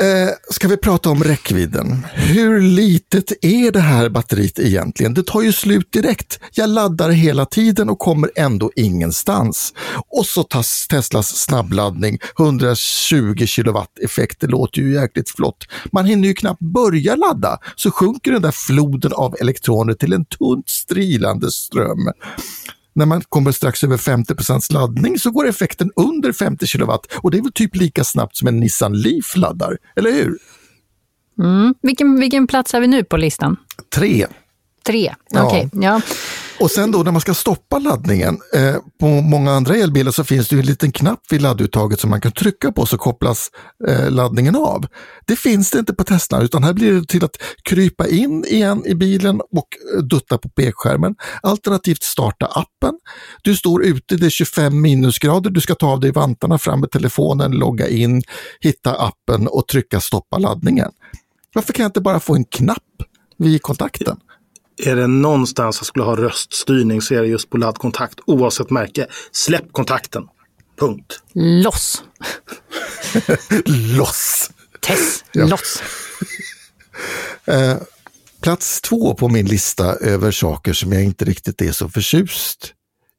Eh, ska vi prata om räckvidden? Hur litet är det här batteriet egentligen? Det tar ju slut direkt. Jag laddar hela tiden och kommer ändå ingenstans. Och så tas Teslas snabbladdning, 120 kW effekt, det låter ju jäkligt flott. Man hinner ju knappt börja ladda så sjunker den där floden av elektroner till en tunt strilande ström när man kommer strax över 50% laddning så går effekten under 50 kW och det är väl typ lika snabbt som en Nissan Leaf laddar, eller hur? Mm. Vilken, vilken plats är vi nu på listan? Tre. Tre, okej. Okay. Ja. ja. Och sen då när man ska stoppa laddningen, eh, på många andra elbilar så finns det ju en liten knapp vid ladduttaget som man kan trycka på så kopplas eh, laddningen av. Det finns det inte på Tesla utan här blir det till att krypa in igen i bilen och eh, dutta på pekskärmen. Alternativt starta appen. Du står ute, det är 25 minusgrader, du ska ta av dig vantarna fram med telefonen, logga in, hitta appen och trycka stoppa laddningen. Varför kan jag inte bara få en knapp vid kontakten? Är det någonstans jag skulle ha röststyrning så är det just på laddkontakt oavsett märke. Släpp kontakten. Punkt. Loss. <laughs> loss. Tess, ja. loss. <laughs> eh, plats två på min lista över saker som jag inte riktigt är så förtjust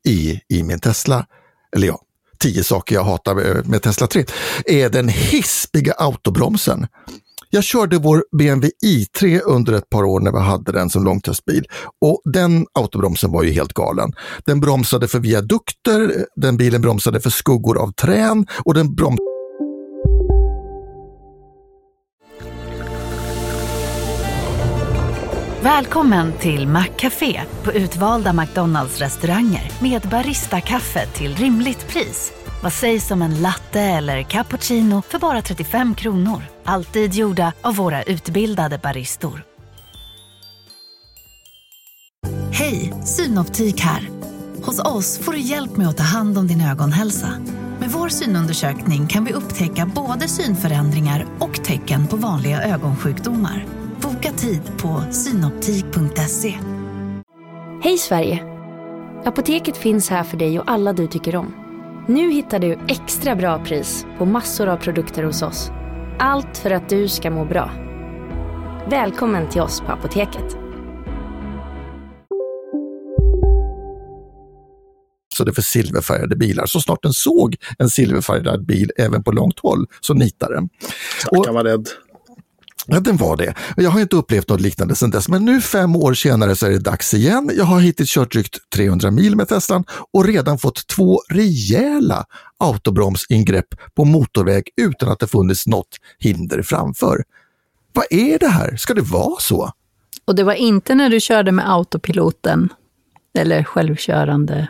i, i min Tesla. Eller ja, tio saker jag hatar med, med Tesla 3, är den hispiga autobromsen. Jag körde vår BMW i3 under ett par år när vi hade den som långtestbil och den autobromsen var ju helt galen. Den bromsade för viadukter, den bilen bromsade för skuggor av trän och den bromsade Välkommen till Maccafé på utvalda McDonalds restauranger med Baristakaffe till rimligt pris. Vad sägs om en latte eller cappuccino för bara 35 kronor? Alltid gjorda av våra utbildade baristor. Hej, Synoptik här. Hos oss får du hjälp med att ta hand om din ögonhälsa. Med vår synundersökning kan vi upptäcka både synförändringar och tecken på vanliga ögonsjukdomar. Boka tid på synoptik.se. Hej Sverige! Apoteket finns här för dig och alla du tycker om. Nu hittar du extra bra pris på massor av produkter hos oss. Allt för att du ska må bra. Välkommen till oss på Apoteket. Så det för silverfärgade bilar. Så snart den såg en silverfärgad bil även på långt håll så nitade den. Stackarn var rädd. Ja, den var det. Jag har inte upplevt något liknande sedan dess, men nu fem år senare så är det dags igen. Jag har hittills kört drygt 300 mil med Teslan och redan fått två rejäla autobromsingrepp på motorväg utan att det funnits något hinder framför. Vad är det här? Ska det vara så? Och det var inte när du körde med autopiloten, eller självkörande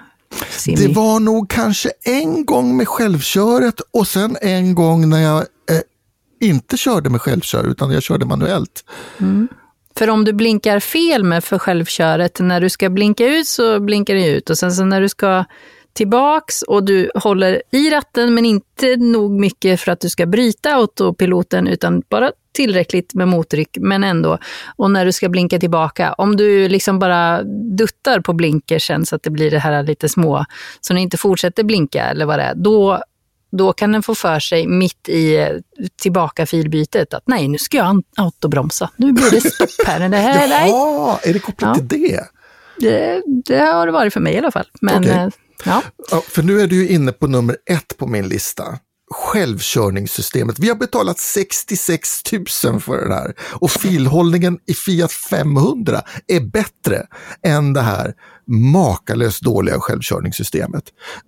Simi. Det var nog kanske en gång med självköret och sen en gång när jag inte körde med självkör utan jag körde manuellt. Mm. För om du blinkar fel med för självköret, när du ska blinka ut så blinkar det ut och sen så när du ska tillbaks och du håller i ratten men inte nog mycket för att du ska bryta autopiloten utan bara tillräckligt med mottryck men ändå. Och när du ska blinka tillbaka, om du liksom bara duttar på blinkersen så att det blir det här lite små, så den inte fortsätter blinka eller vad det är, då då kan den få för sig mitt i eh, tillbaka filbytet att nej, nu ska jag autobromsa. Nu blir det stopp här. Det här <laughs> Jaha, är det kopplat ja. till det? det? det? har det varit för mig i alla fall. Men, okay. ja. ja. För nu är du inne på nummer ett på min lista självkörningssystemet. Vi har betalat 66 000 för det här och filhållningen i Fiat 500 är bättre än det här makalöst dåliga självkörningssystemet.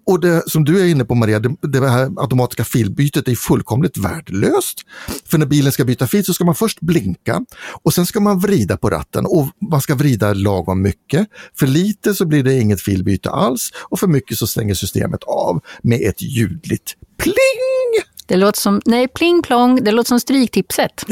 Och det som du är inne på Maria, det, det här automatiska filbytet är fullkomligt värdelöst. För när bilen ska byta fil så ska man först blinka och sen ska man vrida på ratten och man ska vrida lagom mycket. För lite så blir det inget filbyte alls och för mycket så stänger systemet av med ett ljudligt pling! Det låter som, nej pling plong, det låter som Stryktipset.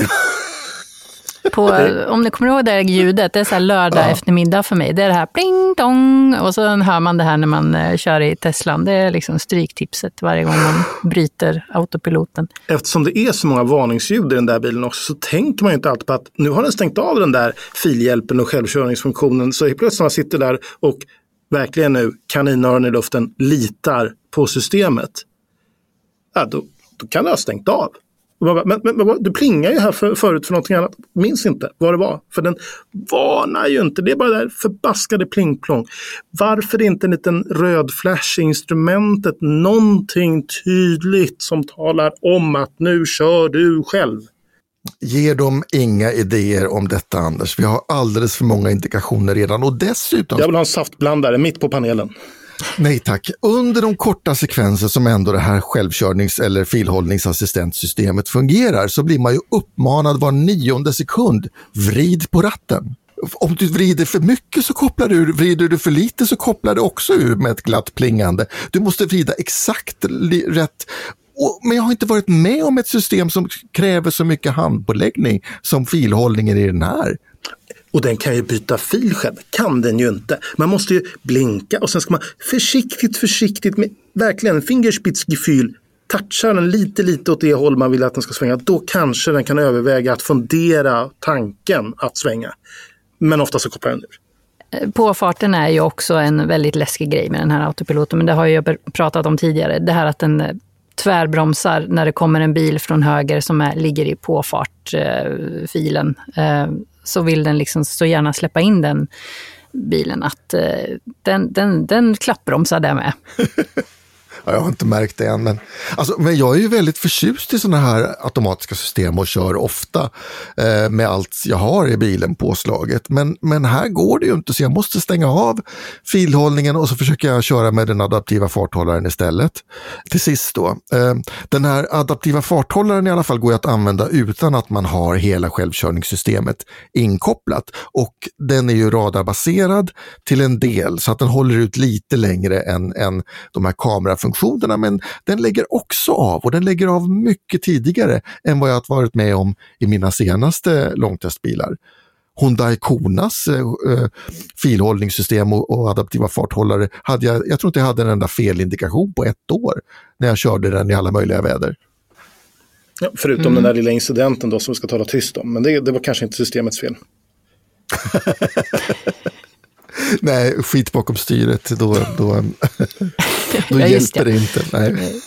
På, <laughs> om ni kommer ihåg det här ljudet, det är så här lördag ja. eftermiddag för mig. Det är det här pling dong och så hör man det här när man uh, kör i Teslan. Det är liksom stryktipset varje gång man bryter autopiloten. Eftersom det är så många varningsljud i den där bilen också så tänker man ju inte alltid på att nu har den stängt av den där filhjälpen och självkörningsfunktionen. Så plötsligt man sitter där och verkligen nu kaninöron i luften litar på systemet. Ja, då kan det ha stängt av. Men, men, men, du plingar ju här för, förut för någonting annat. Minns inte vad det var. För den varnar ju inte. Det är bara det där förbaskade plingplong. Varför inte en liten röd flash i instrumentet? Någonting tydligt som talar om att nu kör du själv. Ger dem inga idéer om detta Anders. Vi har alldeles för många indikationer redan och dessutom... Jag vill ha en saftblandare mitt på panelen. Nej tack. Under de korta sekvenser som ändå det här självkörnings eller filhållningsassistentsystemet fungerar så blir man ju uppmanad var nionde sekund, vrid på ratten. Om du vrider för mycket så kopplar du ur, vrider du för lite så kopplar du också ur med ett glatt plingande. Du måste vrida exakt rätt men jag har inte varit med om ett system som kräver så mycket handpåläggning som filhållningen i den här. Och den kan ju byta fil själv, kan den ju inte. Man måste ju blinka och sen ska man försiktigt, försiktigt med verkligen fingerspitzgefühl toucha den lite, lite åt det håll man vill att den ska svänga. Då kanske den kan överväga att fundera tanken att svänga. Men ofta så kopplar den ur. Eh, påfarten är ju också en väldigt läskig grej med den här autopiloten, men det har jag pratat om tidigare. Det här att den eh, tvärbromsar när det kommer en bil från höger som är, ligger i påfartfilen. Eh, så vill den liksom så gärna släppa in den bilen att eh, den, den, den klappbromsar där med. <laughs> Ja, jag har inte märkt det än. Men, alltså, men jag är ju väldigt förtjust i sådana här automatiska system och kör ofta eh, med allt jag har i bilen påslaget. Men, men här går det ju inte så jag måste stänga av filhållningen och så försöker jag köra med den adaptiva farthållaren istället. Till sist då, eh, den här adaptiva farthållaren i alla fall går att använda utan att man har hela självkörningssystemet inkopplat. Och den är ju radarbaserad till en del så att den håller ut lite längre än, än de här kamerafunktionerna funktionerna men den lägger också av och den lägger av mycket tidigare än vad jag varit med om i mina senaste långtestbilar. Hyundai Konas eh, eh, filhållningssystem och, och, adaptiva farthållare, hade jag, jag tror inte jag hade en enda felindikation på ett år när jag körde den i alla möjliga väder. Ja, förutom mm. den där lilla incidenten då som vi ska tala tyst om, men det, det var kanske inte systemets fel. <laughs> <laughs> Nej, skit bakom styret, då, då, då <laughs> ja, hjälper det. inte. Nej.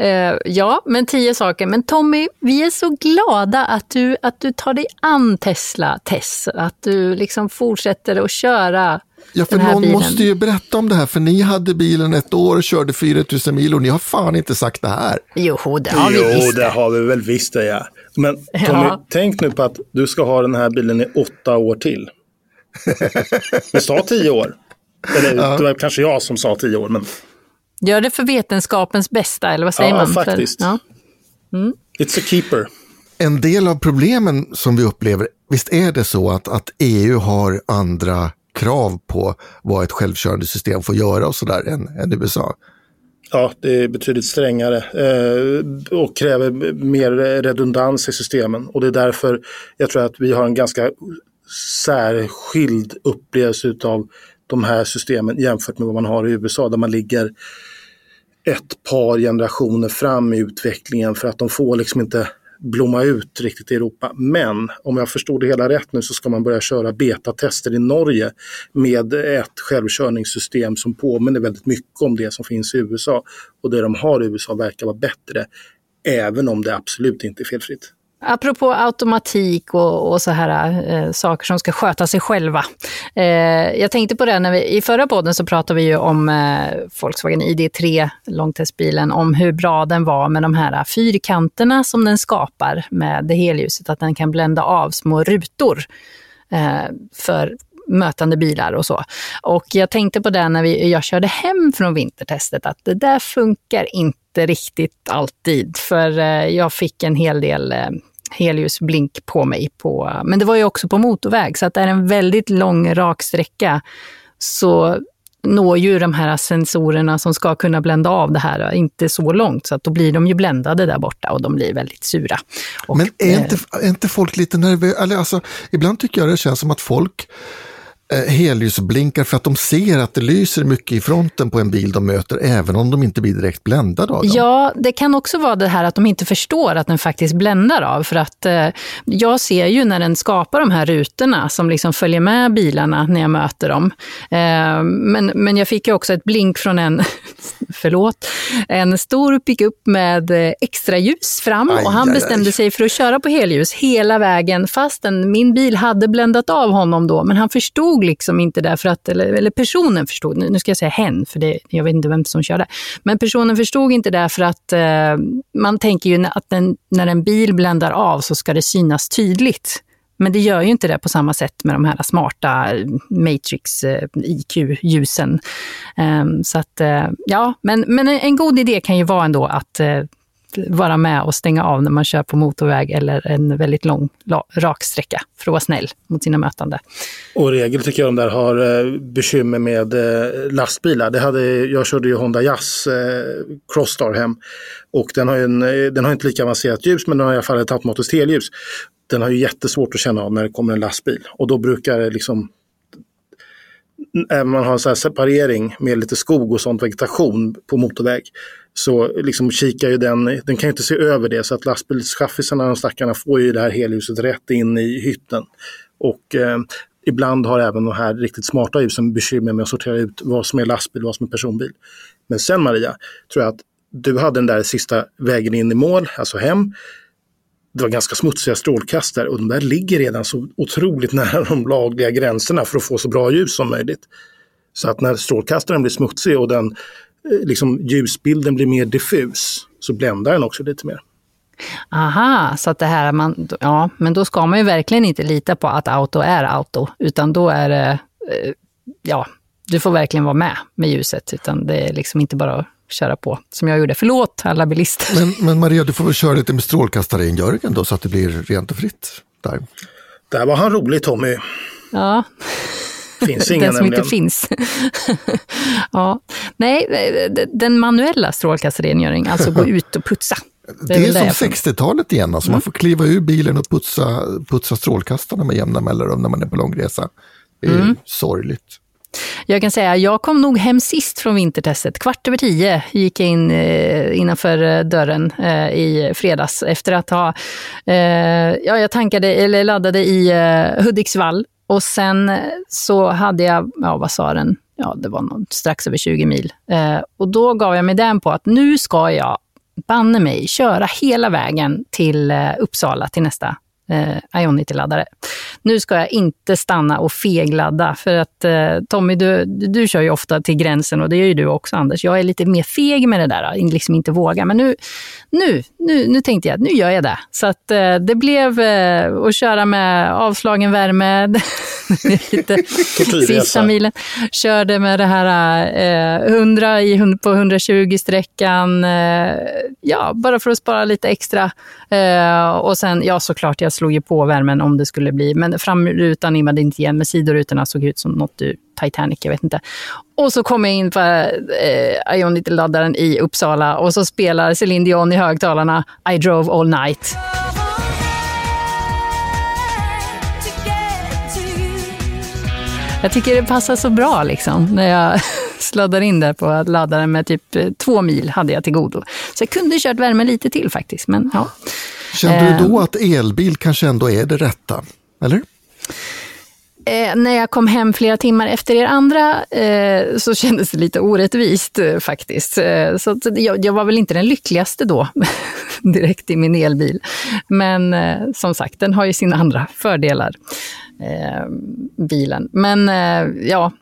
Uh, ja, men tio saker. Men Tommy, vi är så glada att du, att du tar dig an Tesla, Tess. Att du liksom fortsätter att köra Ja, för någon bilen. måste ju berätta om det här, för ni hade bilen ett år och körde 4000 mil och ni har fan inte sagt det här. Jo, det har vi jo, visst. Jo, det har vi väl visst det, ja. Men Tommy, ja. tänk nu på att du ska ha den här bilen i åtta år till. Vi sa tio år. Eller ja. det var kanske jag som sa tio år, men... Gör det för vetenskapens bästa, eller vad säger ja, man? Faktiskt. Ja, mm. It's a keeper. En del av problemen som vi upplever, visst är det så att, att EU har andra krav på vad ett självkörande system får göra och sådär än, än USA? Ja, det är betydligt strängare eh, och kräver mer redundans i systemen. Och det är därför jag tror att vi har en ganska särskild upplevelse av de här systemen jämfört med vad man har i USA där man ligger ett par generationer fram i utvecklingen för att de får liksom inte blomma ut riktigt i Europa. Men om jag förstod det hela rätt nu så ska man börja köra betatester i Norge med ett självkörningssystem som påminner väldigt mycket om det som finns i USA. Och det de har i USA verkar vara bättre, även om det absolut inte är felfritt. Apropå automatik och, och så här eh, saker som ska sköta sig själva. Eh, jag tänkte på det, när vi, i förra podden så pratade vi ju om eh, Volkswagen ID3, långtestbilen, om hur bra den var med de här fyrkanterna som den skapar med det helljuset, att den kan blända av små rutor eh, för mötande bilar och så. Och jag tänkte på det när vi, jag körde hem från vintertestet, att det där funkar inte riktigt alltid. För eh, jag fick en hel del eh, helljusblink på mig. På, men det var ju också på motorväg, så att det är en väldigt lång rak sträcka så når ju de här sensorerna som ska kunna blända av det här inte så långt, så att då blir de ju bländade där borta och de blir väldigt sura. Och, men är inte, är inte folk lite nervösa? Alltså, ibland tycker jag det känns som att folk Eh, helljusblinkar för att de ser att det lyser mycket i fronten på en bil de möter, även om de inte blir direkt bländade av dem. Ja, det kan också vara det här att de inte förstår att den faktiskt bländar av. För att eh, jag ser ju när den skapar de här rutorna som liksom följer med bilarna när jag möter dem. Eh, men, men jag fick ju också ett blink från en, förlåt, en stor pickup med eh, extra ljus fram aj, och han aj, bestämde aj. sig för att köra på helljus hela vägen fastän min bil hade bländat av honom då, men han förstod liksom inte därför att, eller, eller personen förstod, nu ska jag säga hen, för det, jag vet inte vem som körde, men personen förstod inte därför att eh, man tänker ju att den, när en bil bländar av så ska det synas tydligt. Men det gör ju inte det på samma sätt med de här smarta Matrix-IQ-ljusen. Eh, ehm, så att, eh, ja, men, men en god idé kan ju vara ändå att eh, vara med och stänga av när man kör på motorväg eller en väldigt lång rak sträcka för att vara snäll mot sina mötande. Och regel tycker jag de där har bekymmer med lastbilar. Det hade, jag körde ju Honda Jazz eh, Crossstar hem och den har, en, den har inte lika avancerat ljus men den har i alla fall ett automatiskt helljus. Den har ju jättesvårt att känna av när det kommer en lastbil och då brukar det liksom även om man har en så separering med lite skog och sånt vegetation på motorväg så liksom kikar ju den, den kan ju inte se över det så att lastbilschaffisarna, de stackarna, får ju det här helljuset rätt in i hytten. Och eh, ibland har även de här riktigt smarta ljusen bekymmer med att sortera ut vad som är lastbil och vad som är personbil. Men sen Maria, tror jag att du hade den där sista vägen in i mål, alltså hem. Det var ganska smutsiga strålkastare och de där ligger redan så otroligt <laughs> nära de lagliga gränserna för att få så bra ljus som möjligt. Så att när strålkastaren blir smutsig och den eh, liksom, ljusbilden blir mer diffus så bländar den också lite mer. Aha, så att det här, man, ja, men då ska man ju verkligen inte lita på att auto är auto, utan då är det, eh, ja, du får verkligen vara med med ljuset, utan det är liksom inte bara att köra på som jag gjorde. Förlåt alla bilister. Men, men Maria, du får väl köra lite med strålkastarrengöringen då så att det blir rent och fritt där. Där var han rolig Tommy. Ja. Finns inga <laughs> den som nämligen. inte finns. <laughs> ja. Nej, den manuella strålkastarrengöring, alltså gå ut och putsa. <laughs> Det är, det är som 60-talet igen, alltså mm. man får kliva ur bilen och putsa, putsa strålkastarna med jämna mellanrum när man är på långresa. Det är mm. sorgligt. Jag kan säga, jag kom nog hem sist från vintertestet. Kvart över tio gick jag in eh, innanför eh, dörren eh, i fredags efter att ha... Eh, ja, jag tankade, eller laddade i eh, Hudiksvall och sen eh, så hade jag, ja vad sa den, ja det var något, strax över 20 mil. Eh, och då gav jag mig den på att nu ska jag banne mig köra hela vägen till eh, Uppsala till nästa eh, Ionity-laddare. Nu ska jag inte stanna och fegladda för att eh, Tommy, du, du kör ju ofta till gränsen och det gör ju du också Anders. Jag är lite mer feg med det där, liksom inte våga. Men nu, nu, nu, nu tänkte jag att nu gör jag det. Så att eh, det blev eh, att köra med avslagen värme, <laughs> lite sista milen. Körde med det här eh, 100 i, på 120-sträckan, eh, ja, bara för att spara lite extra. Eh, och sen, ja såklart, jag slog ju på värmen om det skulle bli, men framrutan immade inte igen, men sidorutorna såg ut som något ur Titanic, jag vet inte. Och så kom jag in på eh, Ionity-laddaren i Uppsala och så spelar Céline Dion i högtalarna I drove all night. Jag tycker det passar så bra liksom, när jag <laughs> sladdar in där på laddaren med typ eh, två mil hade jag till godo. Så jag kunde kört värme lite till faktiskt. Men, ja. Kände du då eh. att elbil kanske ändå är det rätta? Eller? Eh, när jag kom hem flera timmar efter er andra eh, så kändes det lite orättvist eh, faktiskt. Så jag, jag, var väl inte den lyckligaste då, <laughs> direkt i min elbil. Men som sagt, den har ju sina andra fördelar, bilen. Men ja,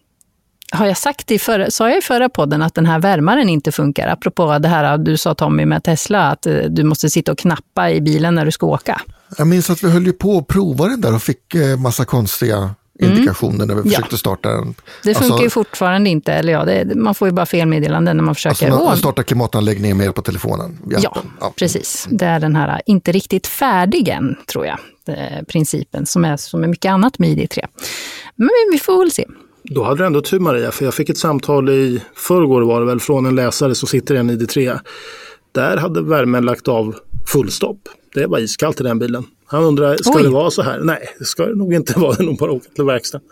har jag sagt i förra, sa jag i förra podden att den här värmaren inte funkar? Apropå det här du sa Tommy med Tesla, att du måste sitta och knappa i bilen när du ska åka. Jag minns att vi höll ju på att prova den där och fick massa konstiga Mm. indikationer när vi försökte ja. starta den. Det funkar alltså, ju fortfarande inte, eller ja, det, man får ju bara felmeddelanden när man försöker. Alltså man startar klimatanläggningen med på telefonen? Ja, ja, precis. Det är den här inte riktigt färdig än, tror jag, principen, som är som är mycket annat med ID3. Men vi får väl se. Då hade du ändå tur Maria, för jag fick ett samtal i förrgår var det väl, från en läsare som sitter i en ID3. Där hade värmen lagt av fullstopp. Det var iskallt i den bilen. Han undrar, ska Oj. det vara så här? Nej, det ska det nog inte <laughs> vara. Det är nog bara åka till verkstaden.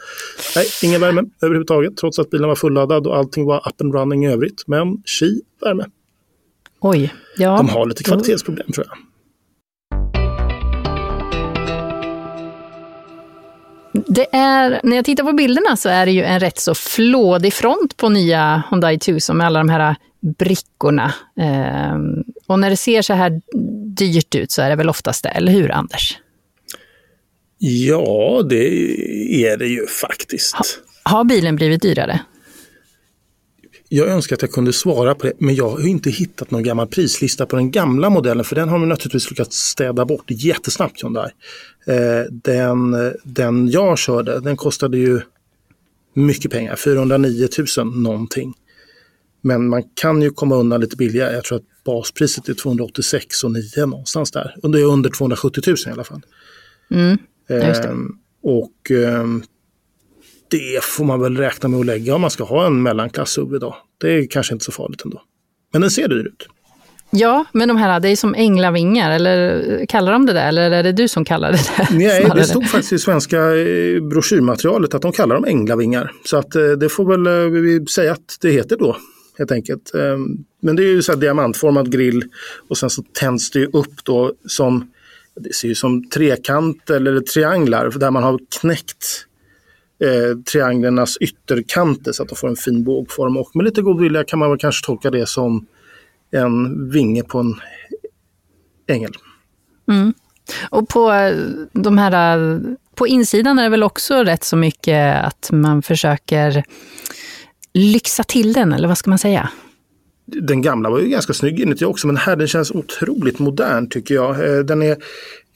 Nej, ingen värme överhuvudtaget, trots att bilen var fulladdad och allting var up and running i övrigt. Men chi, värme. Oj, ja. De har lite kvalitetsproblem tror jag. Det är, när jag tittar på bilderna så är det ju en rätt så flådig front på nya Hyundai Tucson med alla de här brickorna. Ehm, och när det ser så här dyrt ut så är det väl oftast det, eller hur Anders? Ja, det är det ju faktiskt. Ha, har bilen blivit dyrare? Jag önskar att jag kunde svara på det, men jag har inte hittat någon gammal prislista på den gamla modellen, för den har de naturligtvis lyckats städa bort jättesnabbt Hyundai. Eh, den, den jag körde, den kostade ju mycket pengar, 409 000 någonting. Men man kan ju komma undan lite billigare. Jag tror att baspriset är 286 och 9 någonstans där. Under, under 270 000 i alla fall. Mm, ehm, och ehm, det får man väl räkna med att lägga om man ska ha en mellanklass SUV idag. Det är kanske inte så farligt ändå. Men den ser dyr ut. Ja, men de här, det är som änglavingar, eller kallar de det där? Eller är det du som kallar det det? Nej, det stod faktiskt i svenska eh, broschyrmaterialet att de kallar dem änglavingar. Så att eh, det får väl eh, vi säga att det heter då helt enkelt. Ehm, men det är ju så här diamantformad grill och sen så tänds det upp då som, det ser ju som trekant eller trianglar där man har knäckt eh, trianglernas ytterkanter så att de får en fin bågform. Och med lite god vilja kan man väl kanske tolka det som en vinge på en ängel. Mm. Och på eh, de här, på insidan är det väl också rätt så mycket att man försöker lyxa till den, eller vad ska man säga? Den gamla var ju ganska snygg inuti också, men här den känns otroligt modern tycker jag. Eh, den är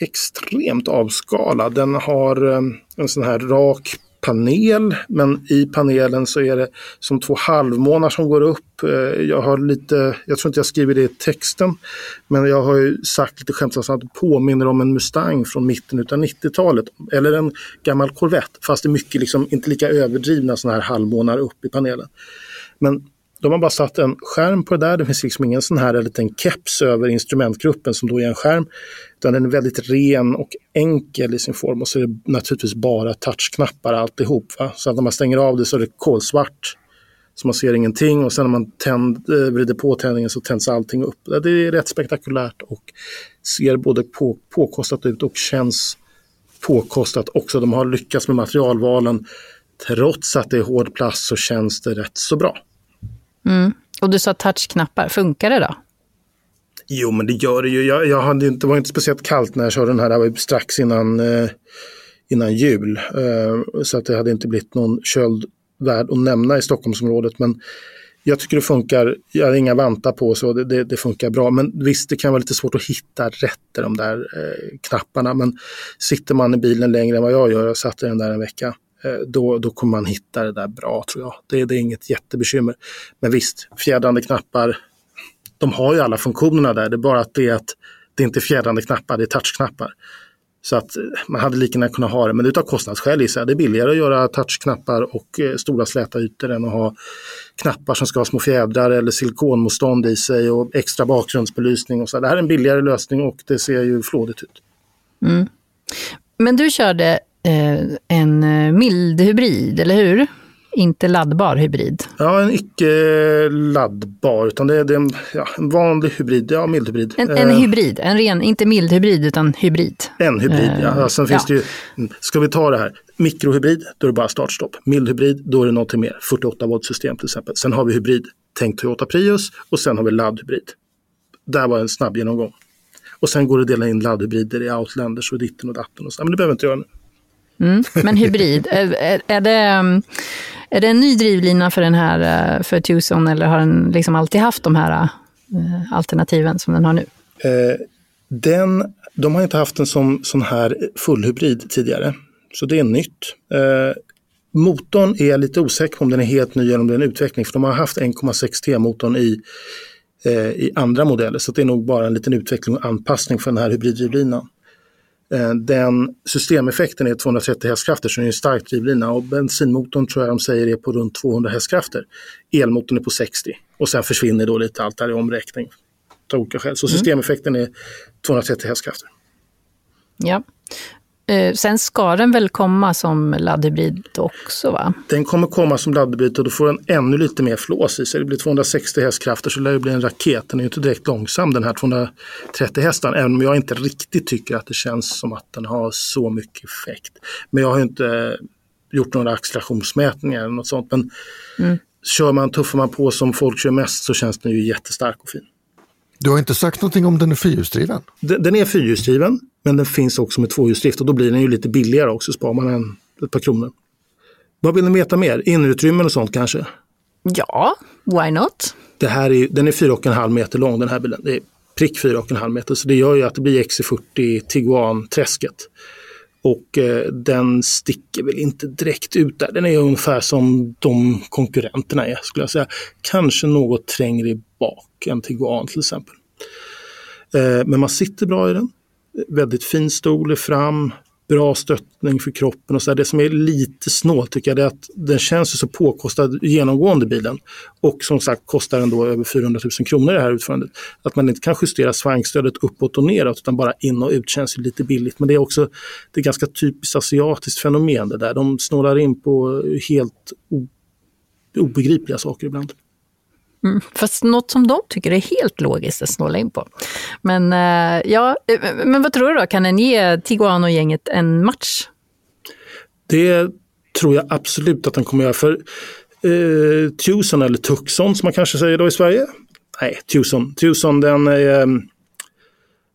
extremt avskalad. Den har eh, en sån här rak panel, men i panelen så är det som två halvmånar som går upp. Eh, jag har lite, jag tror inte jag skriver det i texten, men jag har ju sagt lite skämtsamt att det påminner om en Mustang från mitten av 90-talet. Eller en gammal Corvette, fast det är mycket liksom, inte lika överdrivna sådana här halvmånar upp i panelen. Men de har bara satt en skärm på det där. Det finns liksom ingen sån här liten keps över instrumentgruppen som då är en skärm. Utan den är väldigt ren och enkel i sin form. Och så är det naturligtvis bara touchknappar alltihop. Va? Så att när man stänger av det så är det kolsvart. Så man ser ingenting och sen när man tänd, eh, vrider på tändningen så tänds allting upp. Det är rätt spektakulärt och ser både på, påkostat ut och känns påkostat också. De har lyckats med materialvalen. Trots att det är hård plast så känns det rätt så bra. Mm. Och du sa touchknappar, funkar det då? Jo, men det gör det ju. Jag, jag hade inte, det var inte speciellt kallt när jag körde den här. Det var strax innan, eh, innan jul. Eh, så att det hade inte blivit någon köld värd att nämna i Stockholmsområdet. Men jag tycker det funkar. Jag har inga vantar på så det, det, det, funkar bra. Men visst, det kan vara lite svårt att hitta rätt i de där eh, knapparna. Men sitter man i bilen längre än vad jag gör, jag satt i den där en vecka, Eh, då, då kommer man hitta det där bra tror jag. Det, det är inget jättebekymmer. Men visst, fjädrande knappar, de har ju alla funktionerna där. Det är bara att det är att det inte är fjädrande knappar, det är touchknappar. Så att eh, man hade lika gärna kunnat ha det, men utav kostnadsskäl gissar jag. Det är billigare att göra touchknappar och eh, stora släta ytor än att ha knappar som ska ha små fjädrar eller silikonmotstånd i sig och extra bakgrundsbelysning. Och så. Det här är en billigare lösning och det ser ju flådigt ut. Mm. Men du körde en eh, mild hybrid, eller hur? Inte laddbar hybrid? Ja, en icke laddbar, utan det är, det är en, ja, en, vanlig hybrid, ja mild hybrid. En, en uh, hybrid, en ren, inte mild hybrid utan hybrid. En hybrid, uh, ja. Sen finns ja. det ju, mm, ska vi ta det här, mikrohybrid, då är det bara startstopp. Mild hybrid, då är det någonting mer, 48 volt system till exempel. Sen har vi hybrid, tänk Toyota Prius och sen har vi laddhybrid. Där var en snabb genomgång. Och sen går det att dela in laddhybrider i Outlanders och ditten och datten och så. Men det behöver inte jag nu. Mm, men hybrid, <laughs> är, är, det, mm, är det en ny drivlina för den här, eh, för Tucson eller har den liksom alltid haft de här eh, alternativen som den har nu? Eh, den, de har inte haft en sån, sån här fullhybrid tidigare, så det är nytt. Motorn är jag lite osäker på om den är helt ny eller om det är en utveckling, för de har haft 1,6 T-motorn i, i andra modeller, så det är nog bara en liten utveckling och anpassning för den här hybriddrivlinan. Eh, den systemeffekten är 230 hästkrafter så det är en stark drivlina och bensinmotorn tror jag de säger är på runt 200 hästkrafter. Elmotorn är på 60 och sen försvinner då lite allt där i omräkning. Skäl. Så mm. systemeffekten är 230 hästkrafter. Ja. Eh, sen ska den väl komma som laddhybrid också va? Den kommer komma som laddhybrid och då får den ännu lite mer flås i sig. Det blir 260 hästkrafter så lär det bli en raket. Den är ju inte direkt långsam den här 230 hästarna. Även om jag inte riktigt tycker att det känns som att den har så mycket effekt. Men jag har inte gjort några accelerationsmätningar eller något sånt. Men mm. kör man, tuffar man på som folk kör mest så känns den ju jättestark och fin. Du har inte sagt någonting om den är fyrhjulsdriven? Den, den är fyrhjulsdriven, men den finns också med tvåhjulsdrift och då blir den ju lite billigare också, sparar man en, ett par kronor. Vad vill ni veta mer? Innerutrymmen och sånt kanske? Ja, why not? Det här är, den är 4,5 meter lång den här bilen. Det är prick 4,5 meter så det gör ju att det blir XC40 Tiguan-träsket. Och eh, den sticker väl inte direkt ut där. Den är ungefär som de konkurrenterna är skulle jag säga. Kanske något trängre i bak än Tiguan till exempel. Eh, men man sitter bra i den. Väldigt fin stol fram, bra stöttning för kroppen och så där. Det som är lite snålt tycker jag är att den känns så påkostad genomgående bilen. Och som sagt kostar den då över 400 000 kronor det här utförandet. Att man inte kan justera svangstödet uppåt och neråt utan bara in och ut känns lite billigt. Men det är också det är ganska typiskt asiatiskt fenomen det där. De snålar in på helt obegripliga saker ibland. Mm, fast något som de tycker är helt logiskt att snåla in på. Men, eh, ja, eh, men vad tror du då? Kan den ge Tiguan och gänget en match? Det tror jag absolut att den kommer göra. För eh, Tucson, eller Tucson som man kanske säger då i Sverige. Nej, Tucson. Tucson den, är, eh,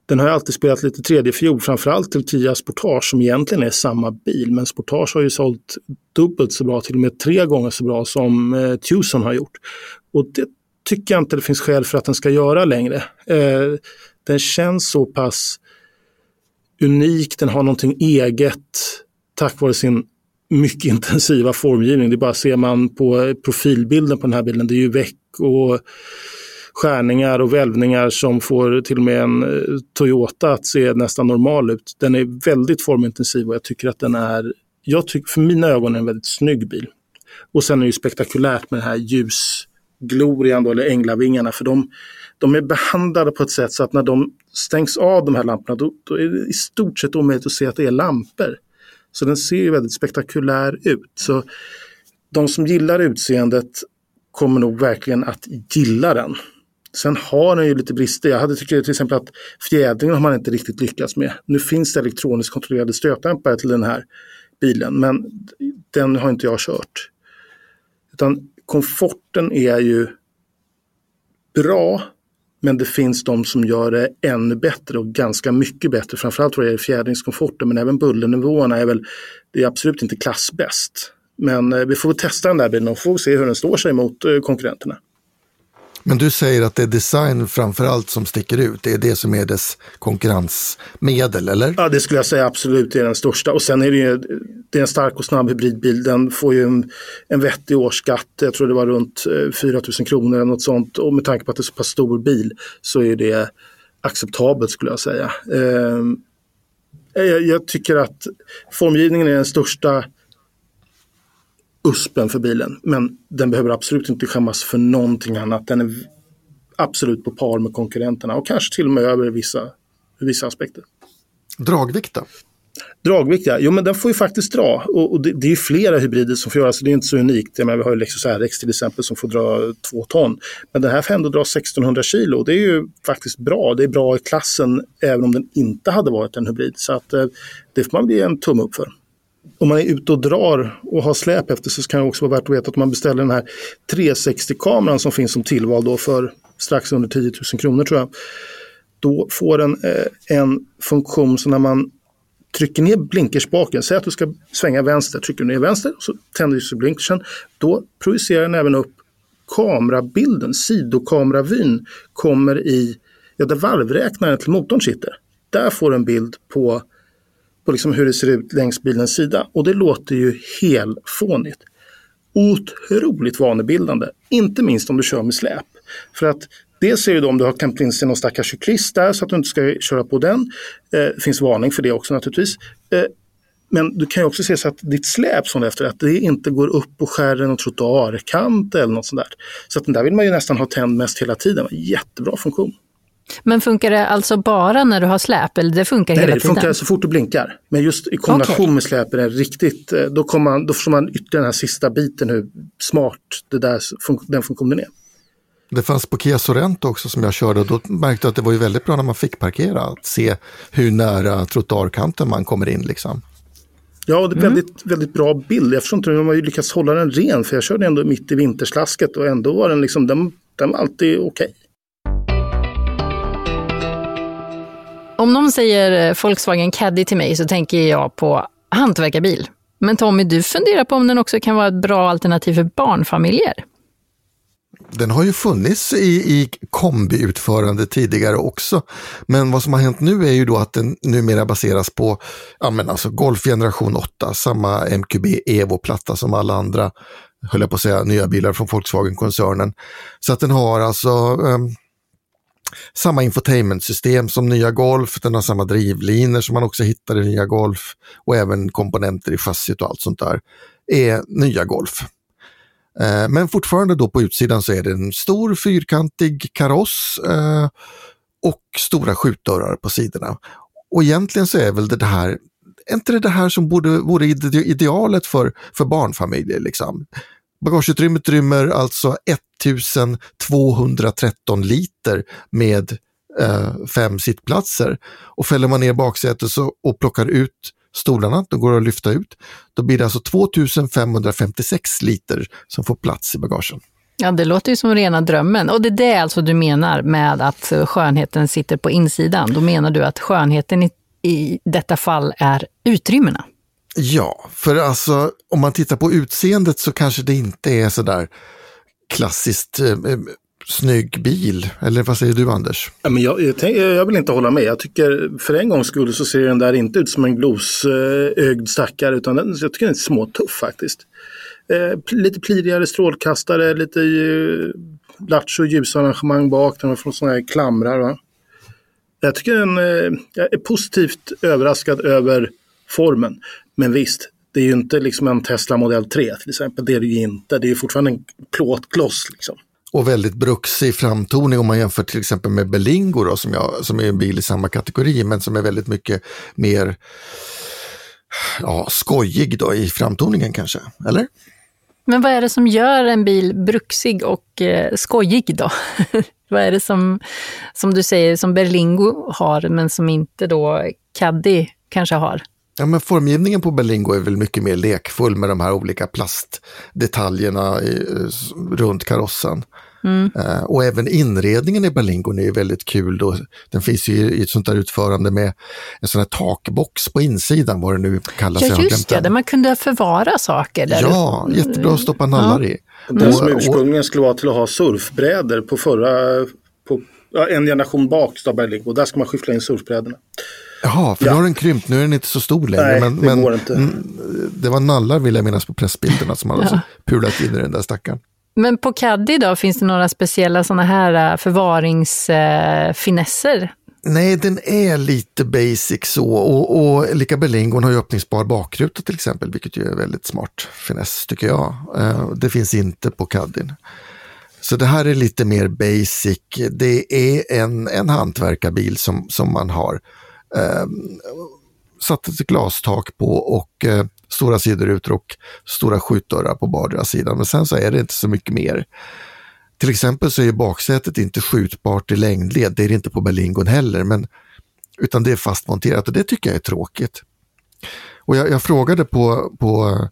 den har alltid spelat lite tredje fiol, framförallt till Kia Sportage som egentligen är samma bil. Men Sportage har ju sålt dubbelt så bra, till och med tre gånger så bra som eh, Tucson har gjort. Och det tycker jag inte det finns skäl för att den ska göra längre. Eh, den känns så pass unik, den har någonting eget tack vare sin mycket <laughs> intensiva formgivning. Det bara ser man på profilbilden på den här bilden. Det är ju väck och skärningar och välvningar som får till och med en eh, Toyota att se nästan normal ut. Den är väldigt formintensiv och jag tycker att den är, jag tycker för mina ögon är en väldigt snygg bil. Och sen är det ju spektakulärt med det här ljus Glorian då, eller Änglavingarna, för de, de är behandlade på ett sätt så att när de stängs av de här lamporna då, då är det i stort sett omöjligt att se att det är lampor. Så den ser ju väldigt spektakulär ut. Så de som gillar utseendet kommer nog verkligen att gilla den. Sen har den ju lite brister. Jag hade tyckt till exempel att fjädringen har man inte riktigt lyckats med. Nu finns det elektroniskt kontrollerade stötdämpare till den här bilen, men den har inte jag kört. Utan komforten är ju bra, men det finns de som gör det ännu bättre och ganska mycket bättre. Framförallt vad det gäller fjädringskomforten, men även bullernivåerna är väl, det är absolut inte klassbäst. Men eh, vi får testa den där bilen och får se hur den står sig mot eh, konkurrenterna. Men du säger att det är design framförallt som sticker ut. Det är det som är dess konkurrensmedel, eller? Ja, det skulle jag säga absolut är den största. Och sen är det ju det är en stark och snabb hybridbil. Den får ju en, en vettig årsskatt. Jag tror det var runt eh, 4 000 kronor eller något sånt. Och med tanke på att det är så pass stor bil så är det acceptabelt skulle jag säga. Eh, jag, jag tycker att formgivningen är den största USPen för bilen. Men den behöver absolut inte skämmas för någonting annat. Den är absolut på par med konkurrenterna och kanske till och med över vissa, vissa aspekter. Dragvikt då? Dragvikt ja, jo men den får ju faktiskt dra och, och det, det, är flera hybrider som får göra så det är inte så unikt. Jag menar, vi har ju Lexus RX till exempel som får dra två ton. Men den här får ändå dra 1600 kilo det är ju faktiskt bra. Det är bra i klassen även om den inte hade varit en hybrid. Så att eh, det får man ge en tumme upp för om man är ute och drar och har släp efter sig så kan det också vara värt att veta att man beställer den här 360-kameran som finns som tillval då för strax under 10 000 kronor tror jag. Då får den eh, en funktion så när man trycker ner blinkerspaken, säg att du ska svänga vänster, trycker du ner vänster så tänder sig blinkersen. Då projicerar den även upp kamerabilden, sidokameravyn kommer i, ja där varvräknaren till motorn sitter. Där får du en bild på på liksom hur det ser ut längs bilens sida. Och det låter ju helfånigt. Otroligt vanebildande, inte minst om du kör med släp. För att Dels är det då om du har klämt in sig någon stackars cyklist där så att du inte ska köra på den. Eh, det finns varning för det också naturligtvis. Eh, men du kan ju också se så att ditt släp som efter att det inte går upp och skär en trottoarkant eller något sånt där. Så att den där vill man ju nästan ha tänd mest hela tiden. Jättebra funktion. Men funkar det alltså bara när du har släp eller det funkar Nej, hela det tiden? Det funkar så fort du blinkar. Men just i kombination okay. med släp är det riktigt, eh, då, kommer man, då förstår man ytterligare den här sista biten hur smart det där, den funktionen är. Det fanns på Kia Sorento också som jag körde och då märkte jag att det var ju väldigt bra när man fick parkera att se hur nära trottoarkanten man kommer in liksom. Ja, det är mm. väldigt, väldigt bra bild. Jag förstår inte hur de har lyckats hålla den ren för jag körde ändå mitt i vinterslasket och ändå var den liksom, den, den var alltid okej. Okay. Om någon säger eh, Volkswagen Caddy till mig så tänker jag på hantverkarbil. Men Tommy, du funderar på om den också kan vara ett bra alternativ för barnfamiljer? Den har ju funnits i, i kombiutförande tidigare också. Men vad som har hänt nu är ju då att den numera baseras på ja, men alltså Golf generation 8, samma MQB Evo-platta som alla andra, höll jag på att säga, nya bilar från Volkswagen-koncernen. Så att den har alltså um, samma infotainmentsystem som nya Golf, den har samma drivlinor som man också hittar i nya Golf och även komponenter i chassit och allt sånt där är nya Golf. Eh, men fortfarande då på utsidan så är det en stor fyrkantig kaross eh, och stora skjutdörrar på sidorna. Och egentligen så är väl det här, är inte det det här som borde, vore idealet för, för barnfamiljer? Liksom? Bagageutrymmet rymmer alltså ett 1213 liter med eh, fem sittplatser. Och fäller man ner baksätet så, och plockar ut stolarna, då går att lyfta ut. Då blir det alltså 2556 liter som får plats i bagagen. Ja, det låter ju som rena drömmen. Och det är det alltså du menar med att skönheten sitter på insidan. Då menar du att skönheten i, i detta fall är utrymmena? Ja, för alltså om man tittar på utseendet så kanske det inte är sådär klassiskt eh, eh, snygg bil. Eller vad säger du Anders? Ja, men jag, jag, jag, vill inte hålla med. Jag tycker för en gångs skull så ser den där inte ut som en glosögd stackare utan den, jag tycker den är småtuff faktiskt. Eh, lite plirigare strålkastare, lite eh, lattjo ljusarrangemang bak, den har fått sådana här klamrar. Va? Jag tycker den, eh, jag är positivt överraskad över formen. Men visst, det är ju inte liksom en Tesla Model 3 till exempel. Det är det ju inte. Det är ju fortfarande en plåtkloss. Liksom. och väldigt bruksig framtoning om man jämför till exempel med Berlingo då, som, jag, som är en bil i samma kategori men som är väldigt mycket mer ja, skojig då i framtoningen kanske, eller? Men vad är det som gör en bil bruksig och eh, skojig då? <laughs> vad är det som, som du säger, som Berlingo har, men som inte då Caddy kanske har? Ja, men formgivningen på Berlingo är väl mycket mer lekfull med de här olika plastdetaljerna i, runt karossen. Mm. Uh, och även inredningen i Berlingon är väldigt kul. Då. Den finns ju i ett sånt där utförande med en sån här takbox på insidan, vad det nu kallas. Ja, just det, där man kunde förvara saker. Där ja, du... jättebra att stoppa nallar ja. i. Den mm. som ursprungligen skulle vara till att ha surfbrädor på förra, på, ja, en generation bak, står Berlingo. Där ska man skyffla in surfbrädorna. Jaha, för ja. nu har den krympt, nu är den inte så stor längre. Nej, men, det men, går inte. Det var nallar vill jag minnas på pressbilderna som hade ja. pulat in i den där stackaren. Men på Caddy då, finns det några speciella sådana här äh, förvaringsfinesser? Äh, Nej, den är lite basic så och, och Lika Berlingon har ju öppningsbar bakruta till exempel, vilket ju är väldigt smart finess tycker jag. Uh, det finns inte på Caddyn. Så det här är lite mer basic. Det är en, en hantverkarbil som, som man har eh, satt ett glastak på och eh, stora sidorutor och stora skjutdörrar på vardera sidan. Men sen så är det inte så mycket mer. Till exempel så är baksätet inte skjutbart i längdled, det är det inte på Berlingon heller, men, utan det är fastmonterat och det tycker jag är tråkigt. Och jag, jag frågade på, på eh,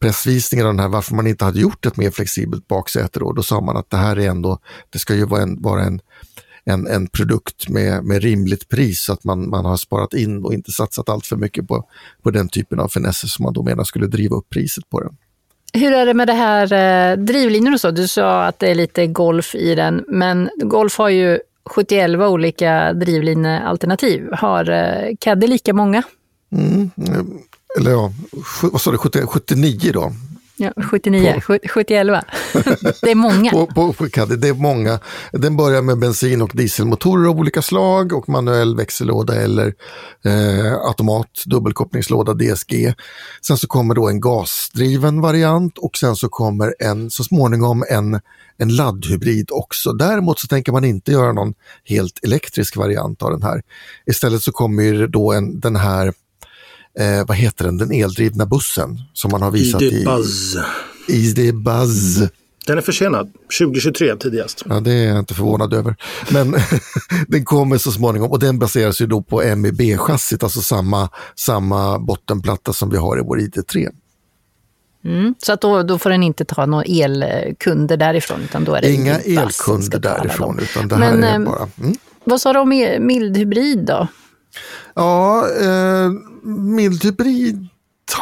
pressvisningen den här varför man inte hade gjort ett mer flexibelt baksäte då. Då sa man att det här är ändå, det ska ju vara en, vara en, en, en produkt med, med rimligt pris så att man, man har sparat in och inte satsat allt för mycket på, på den typen av finesser som man då menar skulle driva upp priset på den. Hur är det med det här eh, drivlinor och så? Du sa att det är lite Golf i den, men Golf har ju 71 olika drivlinealternativ. Har eh, Caddy lika många? Mm, eller ja, vad sa du, 79 då? Ja, 79, på, 71. <laughs> det är många. på, på, det är många. Den börjar med bensin och dieselmotorer av olika slag och manuell växellåda eller eh, automat, dubbelkopplingslåda, DSG. Sen så kommer då en gasdriven variant och sen så kommer en, så småningom en, en laddhybrid också. Däremot så tänker man inte göra någon helt elektrisk variant av den här. Istället så kommer då en, den här eh, vad heter den, den eldrivna bussen som man har visat ID Buzz. i ID Buzz. Den är försenad, 2023 tidigast. Ja, det är jag inte förvånad över. Men <laughs> den kommer så småningom och den baseras ju då på MEB-chassit, alltså samma, samma bottenplatta som vi har i vår ID3. Mm, så att då, då får den inte ta några elkunder därifrån? Utan då är det Inga elkunder därifrån, utan det här Men, är ehm, bara... Mm. Vad sa du om mildhybrid då? Ja, eh, mildhybrid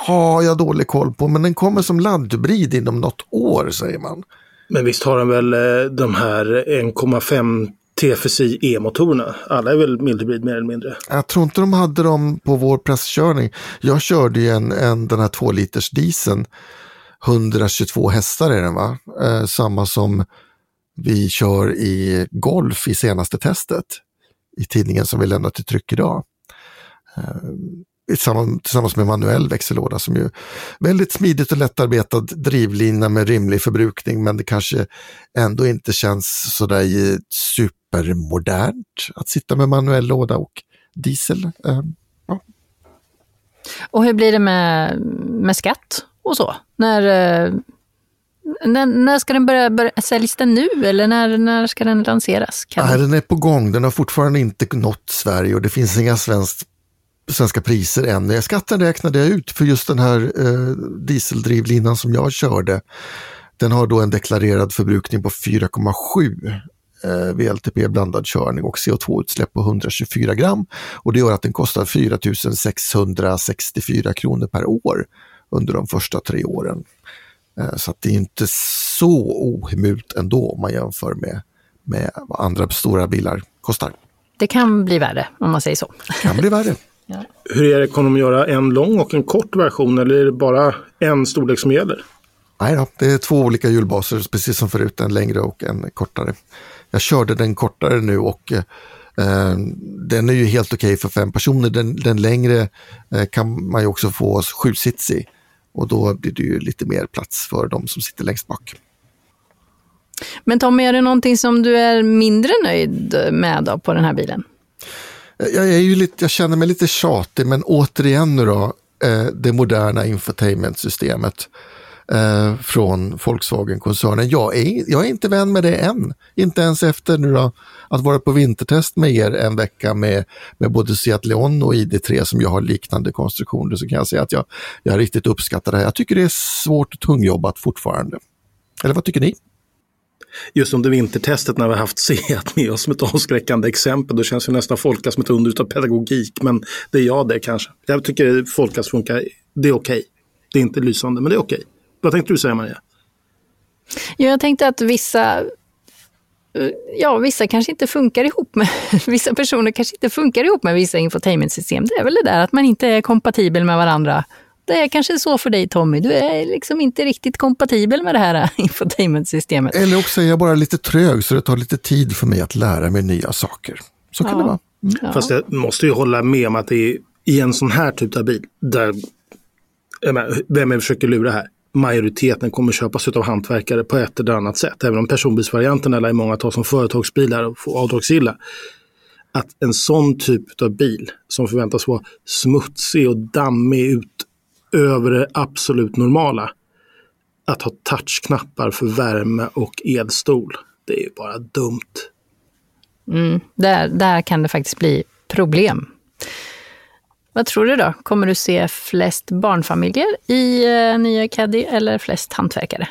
har jag dålig koll på, men den kommer som laddhybrid inom något år säger man. Men visst har den väl eh, de här 1,5 TFSI E-motorerna? Alla är väl mildhybrid mer eller mindre? Jag tror inte de hade dem på vår presskörning. Jag körde ju en, en, den här 2 liters dieseln. 122 hästar är den va? Eh, samma som vi kör i Golf i senaste testet. I tidningen som vi lämnar till tryck idag. Eh, tillsammans med manuell växellåda som ju väldigt smidigt och lättarbetad drivlina med rimlig förbrukning men det kanske ändå inte känns sådär supermodernt att sitta med manuell låda och diesel. Eh, ja. Och hur blir det med, med skatt och så? När, eh, när, när ska den börja, börja säljas den nu eller när, när ska den lanseras? Nej, den är på gång. Den har fortfarande inte nått Sverige och det finns inga svenskt svenska priser än. Skatten räknade jag ut för just den här eh, dieseldrivlinan som jag körde. Den har då en deklarerad förbrukning på 4,7 eh, VLTP blandad körning och CO2-utsläpp på 124 gram. Och det gör att den kostar 4 664 kronor per år under de första tre åren. Eh, så det är inte så ohemult ändå om man jämför med, med vad andra stora bilar kostar. Det kan bli värre om man säger så. Det kan bli värre. <laughs> Ja. Hur är det, kommer de göra en lång och en kort version eller är det bara en storlek som gäller? Nej då, det är två olika hjulbaser, precis som förut, en längre och en kortare. Jag körde den kortare nu och eh, den är ju helt okej okay för fem personer. Den, den längre eh, kan man ju också få sju sits i och då blir det ju lite mer plats för de som sitter längst bak. Men Tommy, är det någonting som du är mindre nöjd med då, på den här bilen? Jag, är ju lite, jag känner mig lite tjatig, men återigen nu då, eh, det moderna infotainmentsystemet eh, från Volkswagen-koncernen. Jag är, jag är inte vän med det än. Inte ens efter nu då, att vara på vintertest med er en vecka med, med både Seat Leon och ID3 som jag har liknande konstruktioner så kan jag säga att jag, jag riktigt uppskattar det här. Jag tycker det är svårt och tungjobbat fortfarande. Eller vad tycker ni? Just under vintertestet när vi har haft Seat med oss som ett avskräckande exempel, då känns ju nästan Folkas som ett under av pedagogik, men det är jag det kanske. Jag tycker Folkas funkar, det är okej. Okay. Det är inte lysande, men det är okej. Okay. Vad tänkte du säga Maria? Ja, jag tänkte att vissa ja, vissa kanske inte funkar ihop med, <laughs> vissa personer kanske inte funkar ihop med vissa infotainmentsystem. Det är väl det där att man inte är kompatibel med varandra. Det är kanske så för dig Tommy, du är liksom inte riktigt kompatibel med det här <laughs> infotainmentsystemet. Eller också är jag bara lite trög så det tar lite tid för mig att lära mig nya saker. Så kan ja. det vara. Mm. Ja. Fast jag måste ju hålla med om att det är i en sån här typ av bil, där, vem är försöker lura här? Majoriteten kommer köpas av hantverkare på ett eller annat sätt. Även om personbilsvarianterna lär många tar som företagsbilar och får avdragsgilla. Att en sån typ av bil som förväntas vara smutsig och dammig ut över det absolut normala. Att ha touchknappar för värme och elstol. Det är ju bara dumt. Mm, där, där kan det faktiskt bli problem. Vad tror du då? Kommer du se flest barnfamiljer i eh, nya Caddy eller flest hantverkare?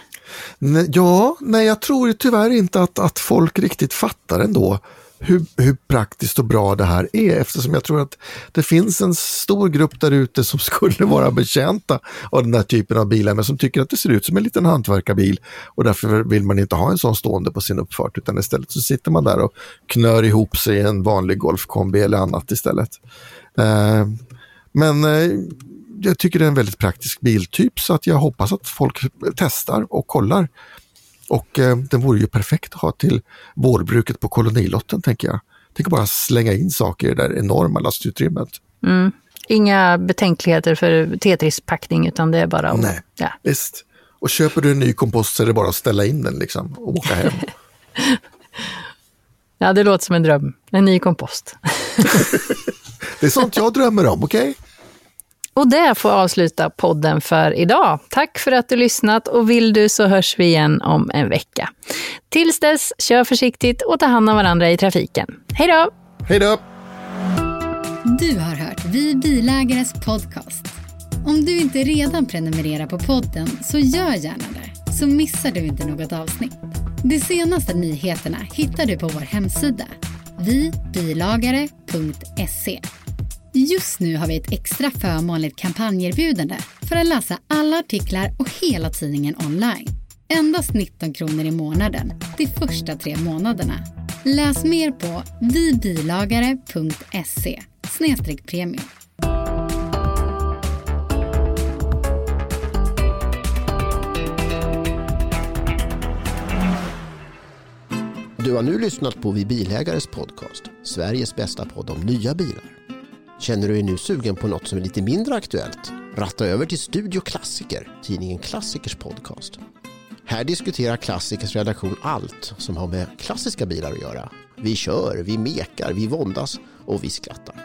Ja, nej jag tror tyvärr inte att, att folk riktigt fattar ändå hur, hur praktiskt och bra det här är eftersom jag tror att det finns en stor grupp där ute som <laughs> skulle vara betjänta av den här typen av bilar men som tycker att det ser ut som en liten hantverkarbil och därför vill man inte ha en sån stående på sin uppfart utan istället så sitter man där och knör ihop sig i en vanlig golfkombi eller annat istället. Uh, men eh, jag tycker det är en väldigt praktisk biltyp så att jag hoppas att folk testar och kollar. Och eh, den vore ju perfekt att ha till vårbruket på kolonilotten tänker jag. Tänk bara slänga in saker i det där enorma lastutrymmet. Mm. Inga betänkligheter för Tetris-packning utan det är bara att... Nej, ja. visst. Och köper du en ny kompost så är det bara att ställa in den liksom och åka hem. <laughs> ja, det låter som en dröm. En ny kompost. <laughs> det är sånt jag drömmer om, okej? Okay? Och det får avsluta podden för idag. Tack för att du lyssnat och vill du så hörs vi igen om en vecka. Tills dess, kör försiktigt och ta hand om varandra i trafiken. Hej då! Hej då! Du har hört Vi Bilägares podcast. Om du inte redan prenumererar på podden så gör gärna det, så missar du inte något avsnitt. De senaste nyheterna hittar du på vår hemsida, vibilagare.se. Just nu har vi ett extra förmånligt kampanjerbjudande för att läsa alla artiklar och hela tidningen online. Endast 19 kronor i månaden de första tre månaderna. Läs mer på vibilagare.se premium. Du har nu lyssnat på Vi Bilägares podcast, Sveriges bästa podd om nya bilar. Känner du dig nu sugen på något som är lite mindre aktuellt? Ratta över till Studio Klassiker, tidningen Klassikers podcast. Här diskuterar Klassikers redaktion allt som har med klassiska bilar att göra. Vi kör, vi mekar, vi våndas och vi skrattar.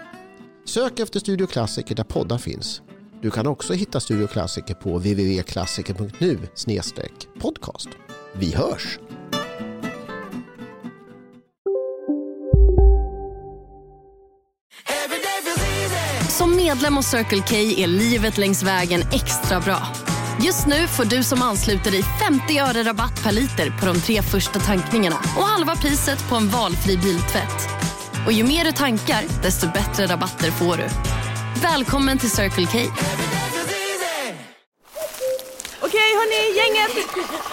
Sök efter Studio Klassiker där poddar finns. Du kan också hitta Studio Klassiker på www.klassiker.nu podcast. Vi hörs! Som medlem hos Circle K är livet längs vägen extra bra. Just nu får du som ansluter dig 50 öre rabatt per liter på de tre första tankningarna och halva priset på en valfri biltvätt. Och ju mer du tankar, desto bättre rabatter får du. Välkommen till Circle K. Okej hörni, gänget.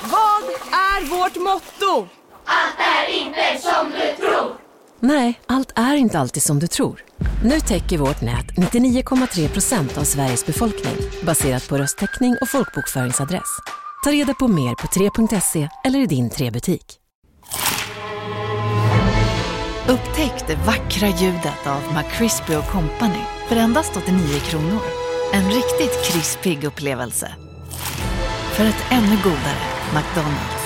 Vad är vårt motto? Allt är inte som du tror. Nej, allt är inte alltid som du tror. Nu täcker vårt nät 99,3 procent av Sveriges befolkning baserat på röstteckning och folkbokföringsadress. Ta reda på mer på 3.se eller i din 3-butik. Upptäck det vackra ljudet av McCrispy Company för endast 89 kronor. En riktigt krispig upplevelse. För ett ännu godare McDonalds.